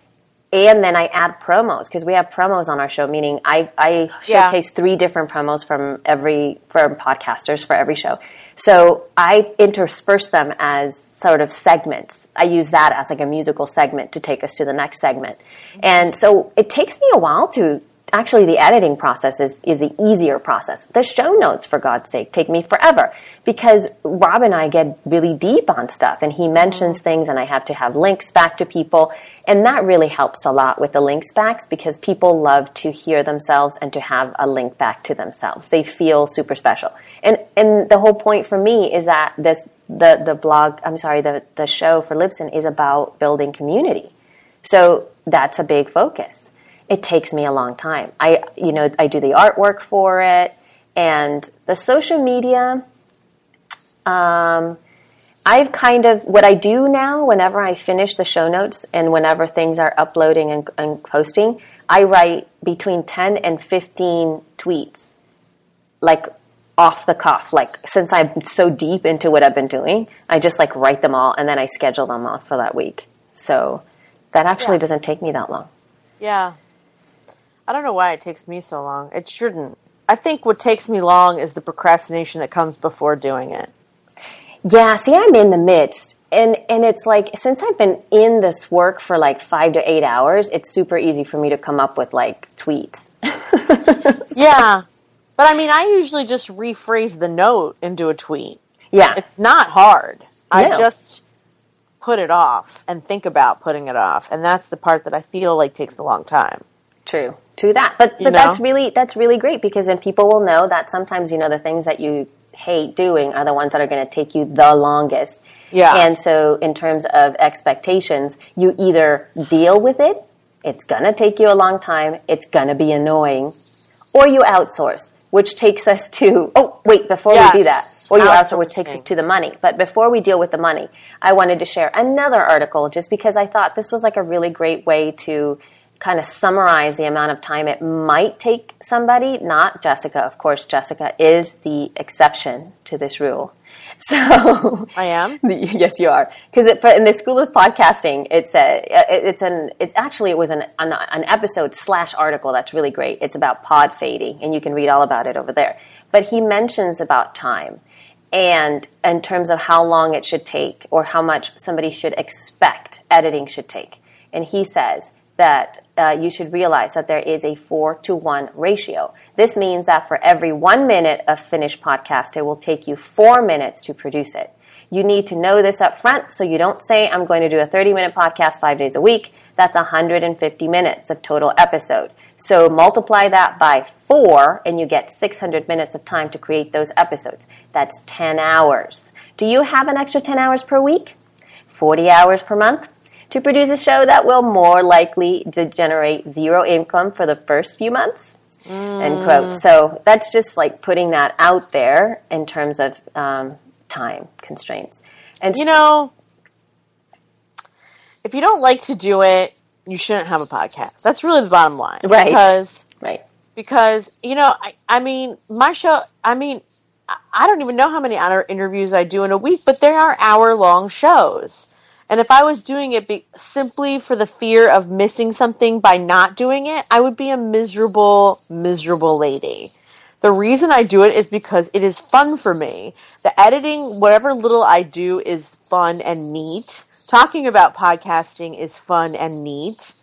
and then I add promos because we have promos on our show, meaning I I Yeah. showcase three different promos from every from podcasters for every show. So I intersperse them as sort of segments. I use that as like a musical segment to take us to the next segment. Mm-hmm. And so it takes me a while to actually the editing process is, is the easier process. The show notes, for God's sake, take me forever because Rob and I get really deep on stuff and he mentions mm-hmm. things and I have to have links back to people. And that really helps a lot with the links backs because people love to hear themselves and to have a link back to themselves. They feel super special. And, and the whole point for me is that this, the, the blog, I'm sorry, the, the show for Libsyn is about building community. So that's a big focus. It takes me a long time. I, you know, I do the artwork for it and the social media. Um, I've kind of what I do now. Whenever I finish the show notes and whenever things are uploading and, and posting, I write between ten and fifteen tweets, like off the cuff. Like since I'm so deep into what I've been doing, I just like write them all and then I schedule them off for that week. So that actually Yeah. doesn't take me that long. Yeah. I don't know why it takes me so long. It shouldn't. I think what takes me long is the procrastination that comes before doing it. Yeah, see, I'm in the midst. And, and it's like, since I've been in this work for like five to eight hours, it's super easy for me to come up with like tweets. [LAUGHS] Yeah. But I mean, I usually just rephrase the note into a tweet. Yeah. It's not hard. I just put it off and think about putting it off. And that's the part that I feel like takes a long time. True. True that. But You but that's really that's really great because then people will know that sometimes you know the things that you hate doing are the ones that are going to take you the longest. Yeah. And so in terms of expectations, you either deal with it, it's going to take you a long time, it's going to be annoying, or you outsource, which takes us to Oh, wait, before we do that. Or you outsource which takes us to the money. But before we deal with the money, I wanted to share another article just because I thought this was like a really great way to kind of summarize the amount of time it might take somebody, not Jessica. Of course, Jessica is the exception to this rule. [LAUGHS] So I am. [LAUGHS] yes, you are. Because in the School of Podcasting, it's a, it- it's an, it's actually, it was an, an, an episode slash article that's really great. It's about pod fading, and you can read all about it over there. But he mentions about time and in terms of how long it should take or how much somebody should expect editing should take. And he says that uh, you should realize that there is a four to one ratio. This means that for every one minute of finished podcast, it will take you four minutes to produce it. You need to know this up front so you don't say, I'm going to do a 30 minute podcast five days a week. That's 150 minutes of total episode. So multiply that by four and you get 600 minutes of time to create those episodes. That's 10 hours. Do you have an extra 10 hours per week? 40 hours per month? To produce a show that will more likely to generate zero income for the first few months? End quote. So that's just like putting that out there in terms of um, time constraints. And You know, if you don't like to do it, you shouldn't have a podcast. That's really the bottom line. Right. Because right. because you know I, I mean my show i mean I- i don't even know how many hour interviews i do in a week but they are hour long shows and if i was doing it be, simply for the fear of missing something by not doing it i would be a miserable miserable lady the reason i do it is because it is fun for me the editing whatever little i do is fun and neat talking about podcasting is fun and neat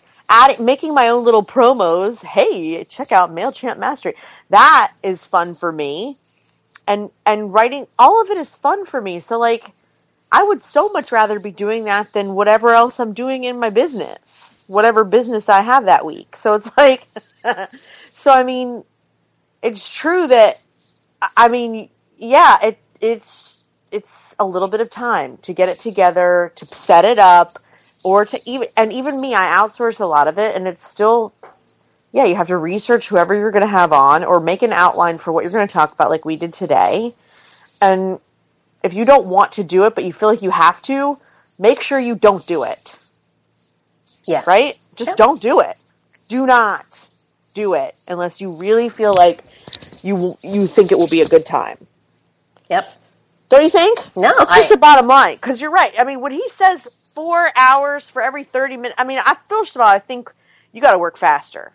making my own little promos. Hey, check out Mailchimp Mastery. That is fun for me, and and writing all of it is fun for me. So like, I would so much rather be doing that than whatever else I'm doing in my business, whatever business I have that week. So it's [LAUGHS] like, so I mean, it's true that I- mean, yeah, it it's it's a little bit of time to get it together, to set it up, or to even and even me, I outsource a lot of it, and it's still yeah, you have to research whoever you're going to have on, or make an outline for what you're going to talk about, like we did today. And if you don't want to do it, but you feel like you have to, make sure you don't do it. Yeah. Right? Just Yeah. don't do it. Do not do it unless you really feel like you you think it will be a good time. Yep. Don't you think? No, It's just I- the bottom line. Because you're right. I mean, when he says four hours for every 30 minutes, I mean, I, first of all, I think you got to work faster.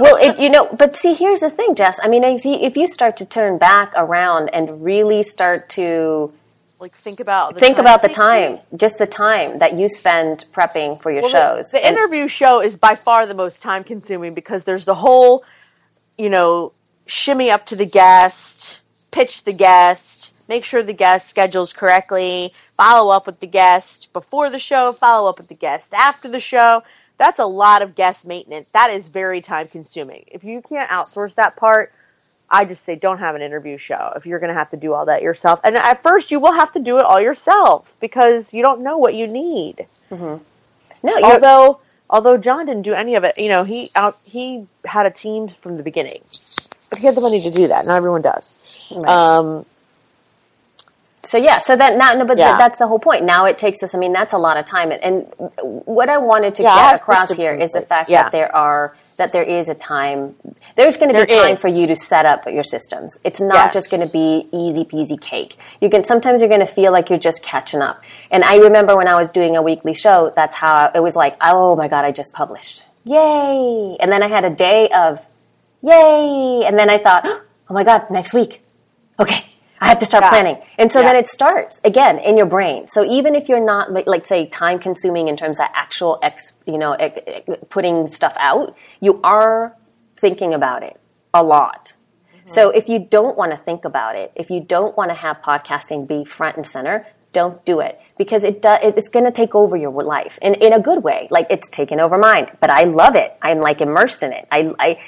Well, it, you know, but see, here's the thing, Jess. I mean, if you, if you start to turn back around and really start to Like, think about the think time about the time, me. just the time that you spend prepping for your Well, shows. The, the And- interview show is by far the most time consuming because there's the whole, you know, shimmy up to the guest, pitch the guest, make sure the guest schedules correctly, follow up with the guest before the show, follow up with the guest after the show. That's a lot of guest maintenance. That is very time consuming. If you can't outsource that part, I just say don't have an interview show if you're going to have to do all that yourself. And at first, you will have to do it all yourself because you don't know what you need no, you're, although although John didn't do any of it, you know, he out he had a team from the beginning, but he had the money to do that. Not everyone does. Right. Um, So yeah, so that now, no, but Yeah. th- that's the whole point. Now it takes us. I mean, that's a lot of time. And, and what I wanted to Yeah, get across here is the fact Yeah. that there are that there is a time. There's going to be There time is. for you to set up your systems. It's not Yes. just going to be easy peasy cake. You can sometimes you're going to feel like you're just catching up. And I remember when I was doing a weekly show, that's how it was like. Oh my god, I just published! Yay! And then I had a day of yay, and then I thought, [GASPS] oh my god, next week. Okay, I have to start Yeah. planning. And so Yeah. then it starts again in your brain. So even if you're not, like, like say, time consuming in terms of actual, ex, you know, ex, ex- putting stuff out, you are thinking about it a lot. Mm-hmm. So if you don't want to think about it, if you don't want to have podcasting be front and center, don't do it because it does, it's going to take over your life in, in a good way. Like it's taken over mine, but I love it. I'm like immersed in it. I, I,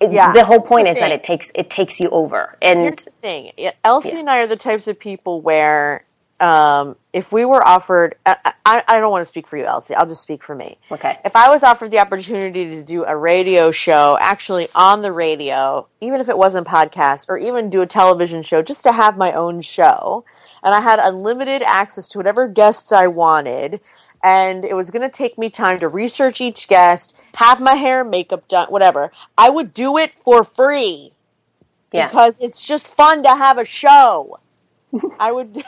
it- Yeah. the whole point Here's is the that it takes, it takes you over. And Here's the thing. Elsie Yeah. and I are the types of people where um, if we were offered, I, I, I don't want to speak for you, Elsie. I'll just speak for me. Okay. If I was offered the opportunity to do a radio show, actually on the radio, even if it wasn't podcast, or even do a television show, just to have my own show, and I had unlimited access to whatever guests I wanted, and it was going to take me time to research each guest, have my hair and makeup done, whatever, I would do it for free yeah. because it's just fun to have a show. I would. [LAUGHS] do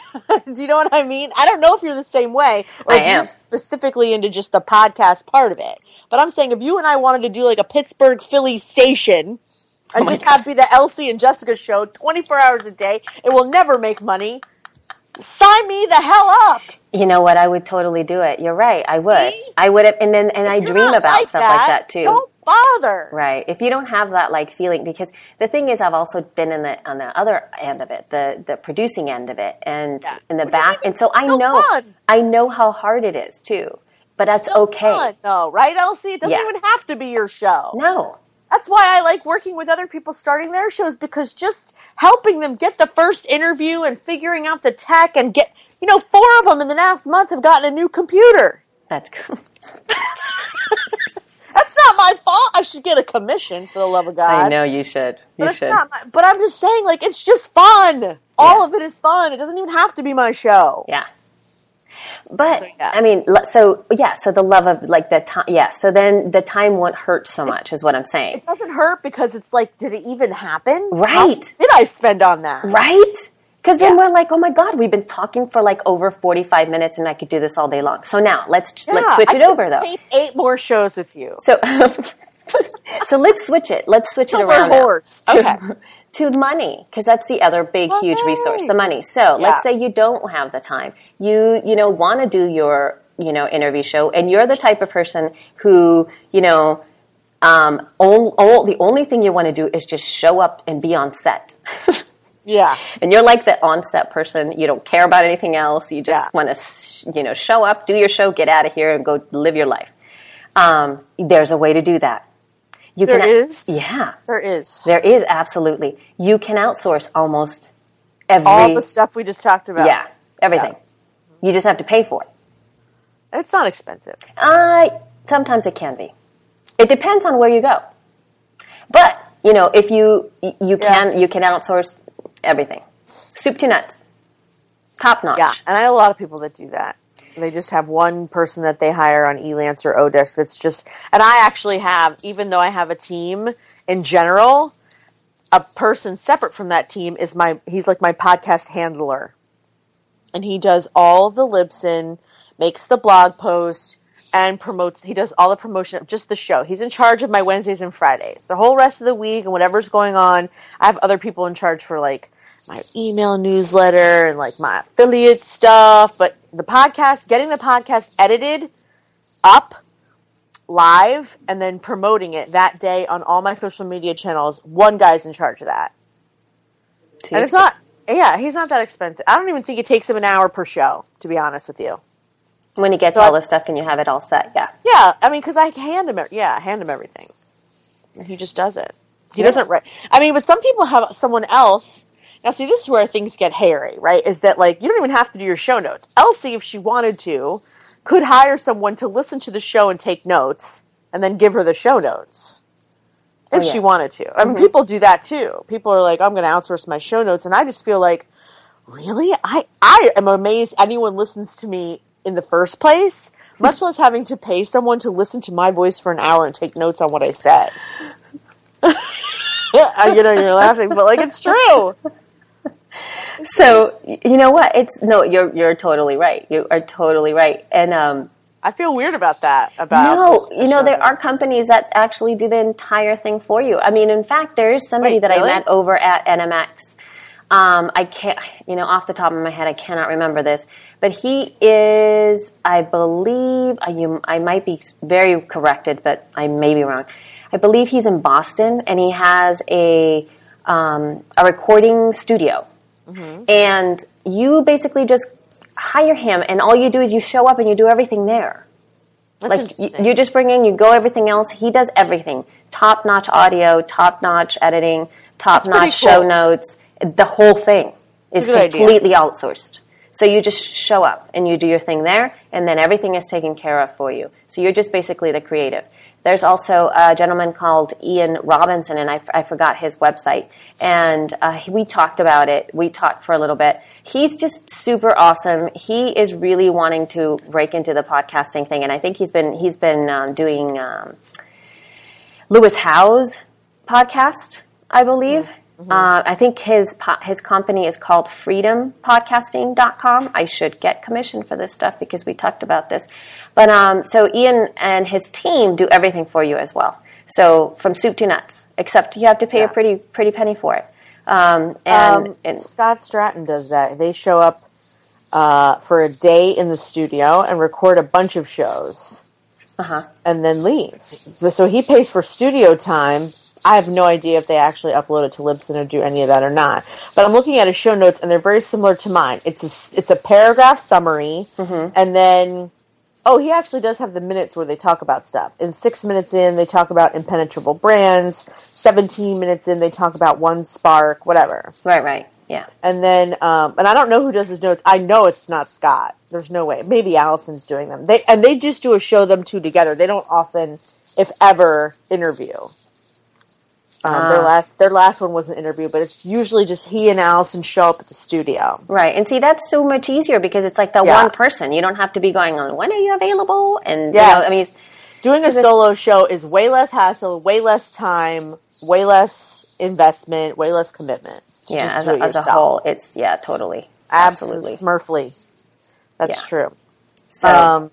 you know what I mean? I don't know if you're the same way, or I if am. you're specifically into just the podcast part of it. But I'm saying if you and I wanted to do like a Pittsburgh Philly station oh and Oh just have it be the Elsie and Jessica show 24 hours a day, it will never make money. Sign me the hell up. You know what? I would totally do it. You're right. I would. See? I would have, and then, and I If you're dream about stuff like that too. Don't bother. Right. If you don't have that like feeling, because the thing is, I've also been in the on the other end of it, the the producing end of it, and Yeah. in the is back, and so I know fun. I know how hard it is too. But that's Still okay. fun, though, right, Elsie? It doesn't Yeah. even have to be your show. No. That's why I like working with other people starting their shows because just helping them get the first interview and figuring out the tech and get, you know, four of them in the last month have gotten a new computer. That's cool. [LAUGHS] That's not my fault. I should get a commission for the love of God. I know you should. You But, should. my, but I'm just saying, like, it's just fun. All Yeah. of it is fun. It doesn't even have to be my show. Yeah. But So, yeah. I mean, so yeah, so the love of like the time, yeah. So then the time won't hurt so much, is what I'm saying, It doesn't hurt because it's like, did it even happen? Right. did I spend on that? right? Because then Yeah. we're like, oh my god, we've been talking for like over 45 minutes, and I could do this all day long. So now let's let's switch I it over though. eight more shows with you. So, [LAUGHS] so let's switch it. Let's switch it around. horse. Okay. [LAUGHS] to money because that's the other big huge resource the money. So Yeah. let's say you don't have the time. You you know want to do your you know interview show and you're the type of person who you know um, all, all, the only thing you want to do is just show up and be on set. [LAUGHS] Yeah. and you're like the on set person. You don't care about anything else. You just Yeah. want to you know show up do your show get out of here and go live your life. Um, there's a way to do that you There can is? yeah There is. there is absolutely. You can outsource almost every. All the stuff we just talked about. yeah, everything. You just have to pay for it. It's not expensive. Uh, sometimes it can be. It depends on where you go. But you know, if you you can you can outsource everything, soup to nuts, top notch. Yeah. And I know a lot of people that do that. They just have one person that they hire on Elance or Odesk that's just, and I actually have, even though I have a team in general, a person separate from that team is my, he's like my podcast handler. And he does all the Libsyn, makes the blog post, and promotes, he does all the promotion of just the show. He's in charge of my Wednesdays and Fridays. The whole rest of the week and whatever's going on, I have other people in charge for like my email newsletter and like my affiliate stuff. But the podcast, getting the podcast edited up live and then promoting it that day on all my social media channels, one guy's in charge of that. And it's not, yeah, he's not that expensive. I don't even think it takes him an hour per show, to be honest with you. when he gets So all I- the stuff and you have it all set. Yeah. Yeah, I mean, because I hand him, yeah, I hand him everything, and he just does it. He Yeah. doesn't write. I mean, but some people have someone else. Now, see, this is where things get hairy, right? Is that like you don't even have to do your show notes. Elsie, if she wanted to, could hire someone to listen to the show and take notes, and then give her the show notes if Oh, yeah. Mm-hmm. she wanted to. I mean, people do that too. People are like, "I'm going to outsource my show notes," and I just feel like, really, I I am amazed anyone listens to me in the first place. Much less having to pay someone to listen to my voice for an hour and take notes on what I said. [LAUGHS] I- you know, you're laughing, but like it's true. So you know what? It's no, you're you're totally right. You are totally right. And um, I feel weird about that. About No, you know there are companies that actually do the entire thing for you. I mean, in fact, there is somebody Wait, that really? I met over at NMX. Um, I can't, you know, off the top of my head, I cannot remember this, but he is, I believe, I, you, I might be very corrected, but I may be wrong. I believe he's in Boston, and he has a um, a recording studio, Mm-hmm. and you basically just hire him, and all you do is you show up and you do everything there. That's Like you, you just bring in, you go everything else. He does everything: top notch audio, top notch editing, top notch show cool. notes. The whole thing is good idea. completely outsourced. So you just show up and you do your thing there, and then everything is taken care of for you. So you're just basically the creative. There's also a gentleman called Ian Robinson, and I, I forgot his website. And uh, he- we talked about it. We talked for a little bit. He's just super awesome. He is really wanting to break into the podcasting thing, and I think he's been he's been um, doing um, Lewis Howes' podcast, I believe. Uh, I think his po- his company is called freedompodcasting.com. I should get commission for this stuff because we talked about this. But um, so Ian and his team do everything for you as well. So from soup to nuts, except you have to pay Yeah. a pretty pretty penny for it. Um, and, Um, and Scott Stratten does that. They show up uh, for a day in the studio and record a bunch of shows, uh-huh. and then leave. So he pays for studio time. I have no idea if they actually upload it to Libsyn or do any of that or not. But I'm looking at his show notes, and they're very similar to mine. It's a, it's a paragraph summary, and then oh, he actually does have the minutes where they talk about stuff. In six minutes in, they talk about impenetrable brands. Seventeen minutes in, they talk about one spark, whatever. right, right, yeah. And then, um, and I don't know who does his notes. I know it's not Scott. There's no way. Maybe Alison's doing them. They and they just do a show them two together. They don't often, if ever, interview. Um, their Ah. last their last one was an interview, but it's usually just he and Alison show up at the studio. Right, and see that's so much easier because it's like the Yeah. one person. You don't have to be going on. When are you available? And Yes. you know, I mean, Doing a solo show is way less hassle, way less time, way less investment, way less commitment. yeah, as a, as a whole, it's yeah, totally, absolutely absolutely. Smurfly. That's Yeah. true. So Um,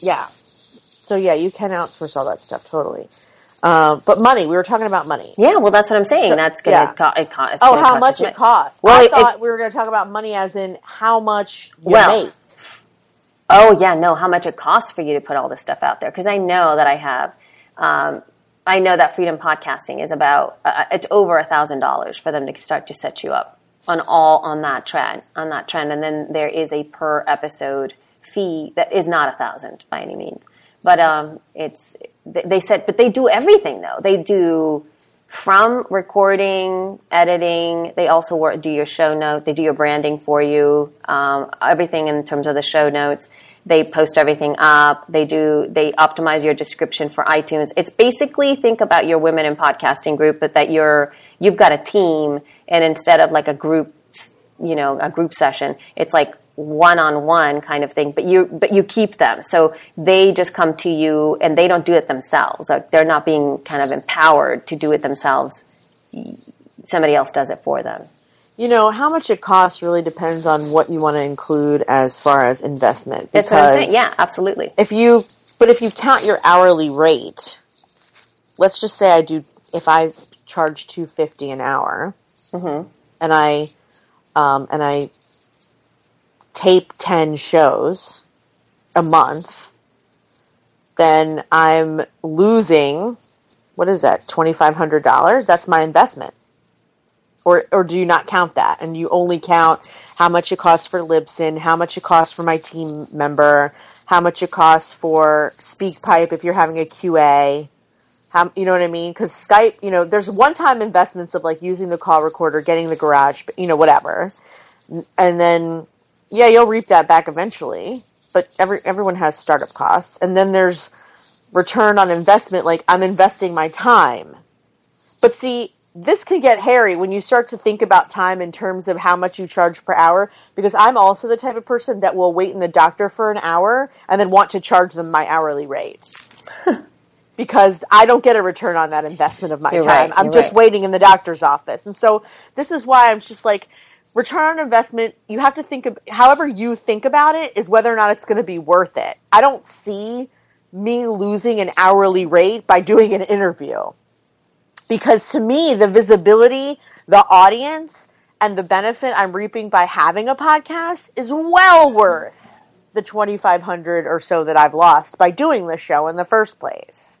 yeah. So yeah, you can outsource all that stuff totally. Um, but money, we were talking about money. yeah, well, that's what I'm saying. that's gonna yeah. co- it co- Oh, how cost much it costs? Well, I it- thought we were going to talk about money as in how much you Well, make. Oh yeah, no, how much it costs for you to put all this stuff out there? Because I know that I have. Um, I know that Freedom Podcasting is about uh, it's over a thousand dollars for them to start to set you up on all on that trend on that trend, and then there is a per episode fee that is not a thousand by any means, but um, it's they, said, but they do everything though. They do from recording, editing. They also work, do your show note. They do your branding for you. Um, everything in terms of the show notes. They post everything up. They do. They optimize your description for iTunes. It's basically think about your women in podcasting group, but that you're you've got a team, and instead of like a group, you know, a group session, it's like one on one kind of thing. But you but you keep them, so they just come to you, and they don't do it themselves. Like they're not being kind of empowered to do it themselves. Somebody else does it for them. You know, how much it costs really depends on what you want to include as far as investment. That's what I'm saying. Yeah, absolutely. If you, but if you count your hourly rate, let's just say I do, if I charge two fifty an hour, Mm-hmm. and I, um, and I tape ten shows a month, then I'm losing. What is that? Twenty five hundred dollars. That's my investment. Or, or do you not count that? And you only count how much it costs for Libsyn, how much it costs for my team member, how much it costs for SpeakPipe if you're having a QA. How, you know what I mean? Because Skype, you know, there's one-time investments of like using the call recorder, getting the garage, you know, whatever, and then yeah, you'll reap that back eventually. But every everyone has startup costs, and then there's return on investment. Like I'm investing my time, but see, this can get hairy when you start to think about time in terms of how much you charge per hour. Because I'm also the type of person that will wait in the doctor for an hour and then want to charge them my hourly rate. [LAUGHS] because I don't get a return on that investment of my You're time. right, I'm just right. waiting in the doctor's office. And so this is why I'm just like, return on investment, you have to think of, however you think about it is whether or not it's going to be worth it. I don't see me losing an hourly rate by doing an interview because to me the visibility the audience and the benefit i'm reaping by having a podcast is well worth the 2500 or so that i've lost by doing the show in the first place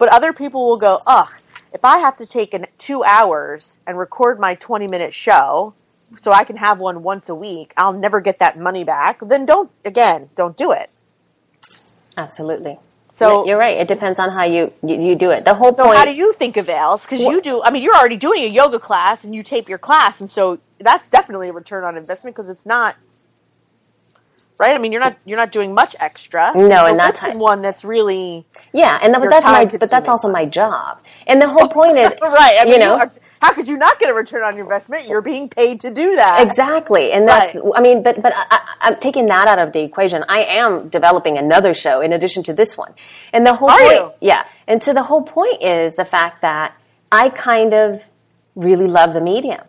but other people will go ugh if I have to take an, two hours and record my 20 minute show so I can have one once a week, I'll never get that money back. Then don't, again, don't do it. Absolutely. So- you're right. It depends on how you you, you do it. The whole So point. how do you think of Ales? Because you do, I mean, you're already doing a yoga class and you tape your class. And so that's definitely a return on investment because it's not, right? I mean, you're not, you're not doing much extra. No, and that's one that's really, yeah, and that, but that's my but that's also my job. And the whole point is [LAUGHS] right. I mean, you know are- how could you not get a return on your investment? You're being paid to do that. Exactly, and that's. Right. I mean, but but I, I'm taking that out of the equation. I am developing another show in addition to this one, and the whole Are point, you? yeah. And so the whole point is the fact that I kind of really love the medium,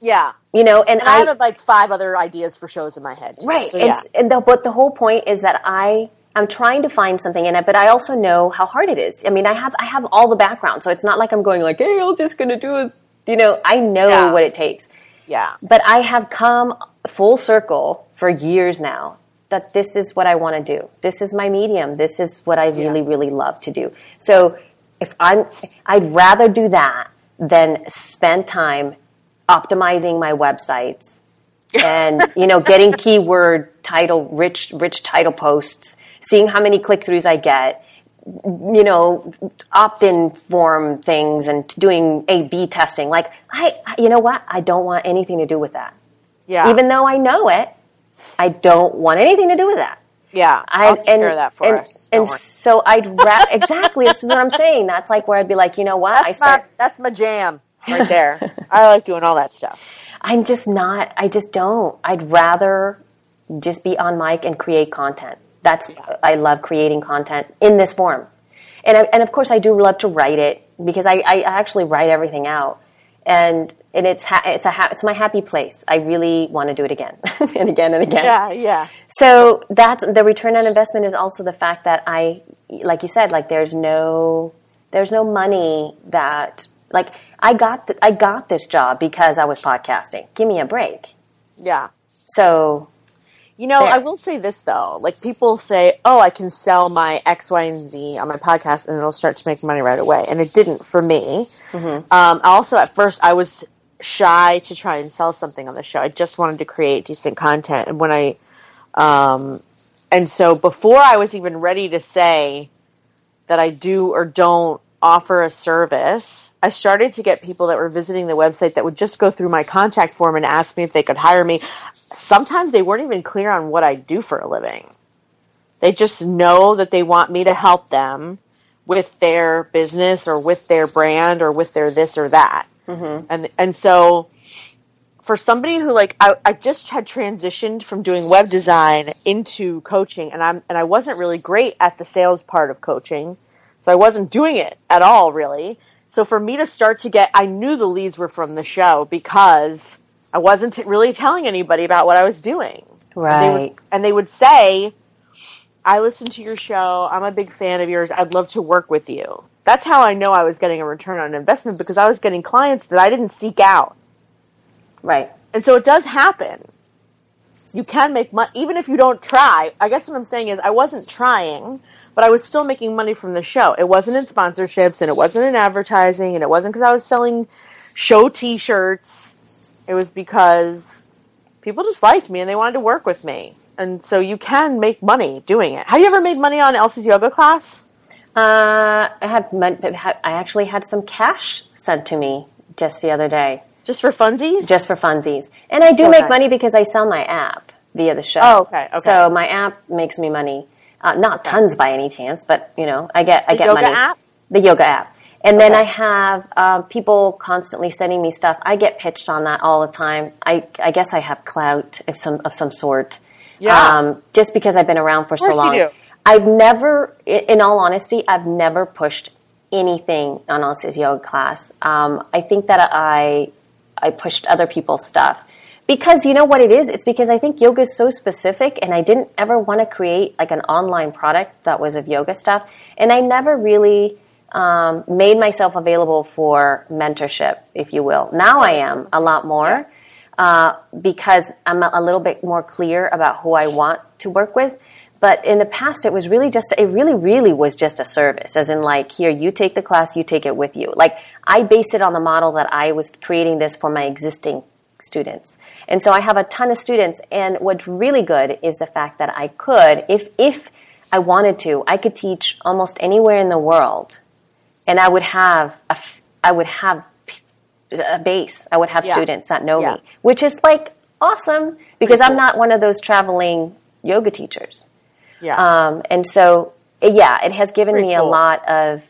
Yeah. you know, and, And I I, have like five other ideas for shows in my head. Too. right. So, yeah. and, the, but the whole point is that I. I'm trying to find something in it, but I also know how hard it is. I mean, I have I have all the background, so it's not like I'm going like, "Hey, I'm just going to do it." You know, I know Yeah. what it takes. Yeah. But I have come full circle for years now that this is what I want to do. This is my medium. This is what I really, really love to do. So if I'm, I'd rather do that than spend time optimizing my websites [LAUGHS] and, you know, getting keyword title, rich, rich title posts, seeing how many click throughs I get, you know, opt-in form things and doing A/B testing. Like, I, you know what? I don't want anything to do with that. Yeah. Even though I know it, I don't want anything to do with that. yeah. I'll care that for and, us. Don't And worry. so I'd ra- [LAUGHS] exactly. This is what I'm saying. That's like where I'd be like, you know what? I start. my that's my jam right [LAUGHS] there. I like doing all that stuff. I'm just not. I just don't. I'd rather just be on mic and create content. That's I love creating content in this form, and I, and of course I do love to write it because I, I actually write everything out, and and it's ha- it's a ha- it's my happy place. I really want to do it again [LAUGHS] and again and again. Yeah, yeah. So that's the return on investment is also the fact that I, like you said, like there's no, there's no money that like I got th- I got this job because I was podcasting. Give me a break. Yeah. So You know, There. I will say this though. Like people say, "Oh, I can sell my X, Y, and Z on my podcast, and it'll start to make money right away." And it didn't for me. Um, also, at first, I was shy to try and sell something on the show. I just wanted to create decent content, and when I, um, and so before I was even ready to say that I do or don't offer a service, I started to get people that were visiting the website that would just go through my contact form and ask me if they could hire me. Sometimes they weren't even clear on what I do for a living. They just know that they want me to help them with their business or with their brand or with their this or that. Mm-hmm. And and so for somebody who like I, I just had transitioned from doing web design into coaching and I'm and I wasn't really great at the sales part of coaching. So I wasn't doing it at all really. So for me to start to get I knew the leads were from the show because I wasn't t- really telling anybody about what I was doing. And they right, would, and they would say, I listen to your show. I'm a big fan of yours. I'd love to work with you. That's how I know I was getting a return on investment because I was getting clients that I didn't seek out. right, And so it does happen. You can make money, even if you don't try. I guess what I'm saying is I wasn't trying, but I was still making money from the show. It wasn't in sponsorships and it wasn't in advertising and it wasn't because I was selling show t-shirts. It was because people just liked me and they wanted to work with me. And so you can make money doing it. Have you ever made money on Elsie's yoga class? Uh, I have I actually had some cash sent to me just the other day, Just for funsies? just for funsies, and I do So make nice. money because I sell my app via the show. Oh, okay, okay. So my app makes me money, uh, not tons by any chance, but you know, I get I The get yoga money. app? The yoga app. And then I have um, people constantly sending me stuff. I get pitched on that all the time. I, I guess I have clout of some of some sort. Yeah. Um, just because I've been around for so long. I've never, in all honesty, I've never pushed anything on Elsie's yoga class. Um, I think that I I pushed other people's stuff because you know what it is. It's because I think yoga is so specific, and I didn't ever want to create like an online product that was of yoga stuff, and I never really. Um, made myself available for mentorship, if you will. Now I am a lot more uh, because I'm a, little bit more clear about who I want to work with. but in the past, it was really just, it really, really was just a service, as in like, here, you take the class, you take it with you. Like, I based it on the model that I was creating this for my existing students. And so I have a ton of students, and what's really good is the fact that I could, if, if I wanted to, I could teach almost anywhere in the world, and I would have a, I would have a base. I would have Yeah. students that know Yeah. me, which is like awesome because I'm not one of those traveling yoga teachers. Yeah. Um, and so, yeah, it has given me cool. a lot of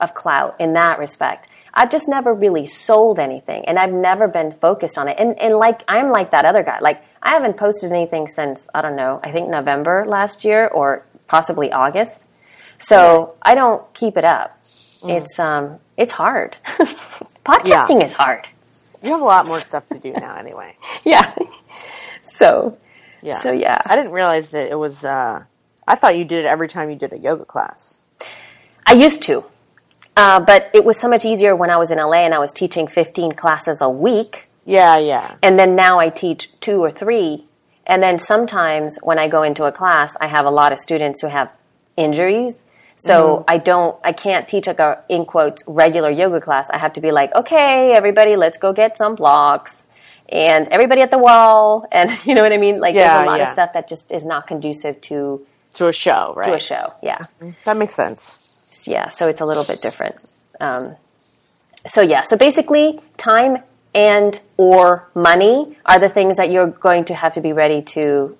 of clout in that respect. I've just never really sold anything, and I've never been focused on it. And and like I'm like that other guy. Like I haven't posted anything since I don't know. I think November last year or possibly August. So I don't keep it up. Mm. It's um it's hard. [LAUGHS] Podcasting is hard. you have a lot more stuff to do now anyway. [LAUGHS] Yeah. So Yeah. So, yeah. I didn't realize that it was uh I thought you did it every time you did a yoga class. I used to. Uh, but it was so much easier when I was in LA and I was teaching 15 classes a week. Yeah, yeah. And then now I teach two or three. And then sometimes when I go into a class, I have a lot of students who have injuries. So I don't, I can't teach like a, in quotes, regular yoga class. I have to be like, okay, everybody, let's go get some blocks. And everybody at the wall. [LAUGHS] And you know what I mean? Like Yeah, there's a lot of stuff that just is not conducive to, To a show, right? to a show. Yeah. That makes sense. Yeah, so it's a little bit different. Um, so yeah, so basically, time and or money are the things that you're going to have to be ready to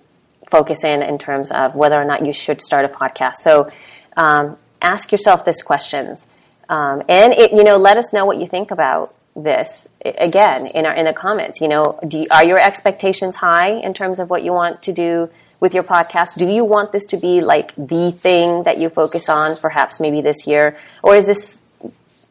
focus in in terms of whether or not you should start a podcast. So um, ask yourself these questions, um, and it, you know, let us know what you think about this again in our in the comments. You know, you, are your expectations high in terms of what you want to do? With your podcast, do you want this to be like the thing that you focus on, perhaps maybe this year, or is this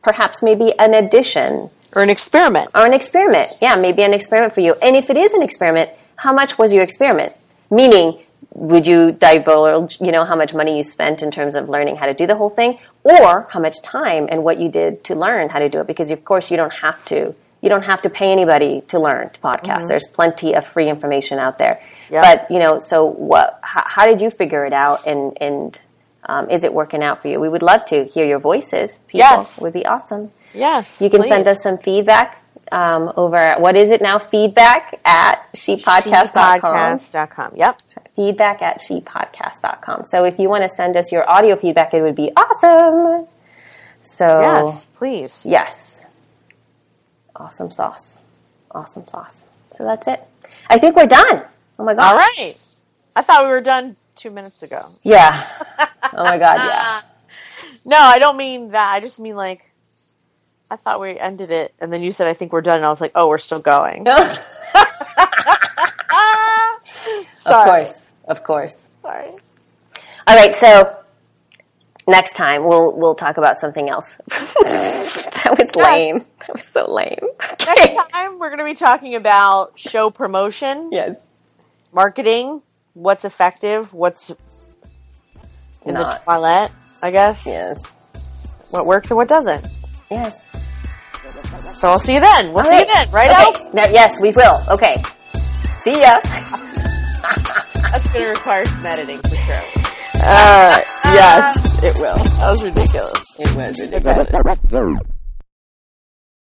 perhaps maybe an addition Or an experiment. or an experiment. Yeah, maybe an experiment for you. And if it is an experiment, how much was your experiment? Meaning, would you divulge, you know, how much money you spent in terms of learning how to do the whole thing, or how much time and what you did to learn how to do it? Because of course you don't have to. You don't have to pay anybody to learn to podcast. Mm-hmm. There's plenty of free information out there. Yeah. But you know, so what? How, how did you figure it out? And and um, is it working out for you? We would love to hear your voices. People. Yes. It would be awesome. Yes. You can please. send us some feedback um, over at, what is it now? Feedback at shepodcast.com. Podcast.com. Yep. Feedback at shepodcast.com. So if you want to send us your audio feedback, it would be awesome. So, Yes, please. yes. Awesome sauce. Awesome sauce. So that's it. I think we're done. Oh my gosh. All right. I thought we were done two minutes ago. Yeah. [LAUGHS] Oh my God, yeah. No, I don't mean that. I just mean like I thought we ended it, and then you said I think we're done, and I was like, oh, we're still going. [LAUGHS] of Sorry. course. Of course. Sorry. All right, so next time we'll we'll talk about something else. [LAUGHS] that was lame. That was so lame. Okay. Next time we're going to be talking about show promotion, Yes. Marketing, what's effective, what's in Not. the toilet, I guess. Yes. What works and what doesn't. Yes. So I'll see you then. We'll see you then, right, okay. Elf? Now, yes, we will. Okay. See ya. That's going to require some editing for sure. Uh, yes, [LAUGHS] it will. That was ridiculous. It was ridiculous.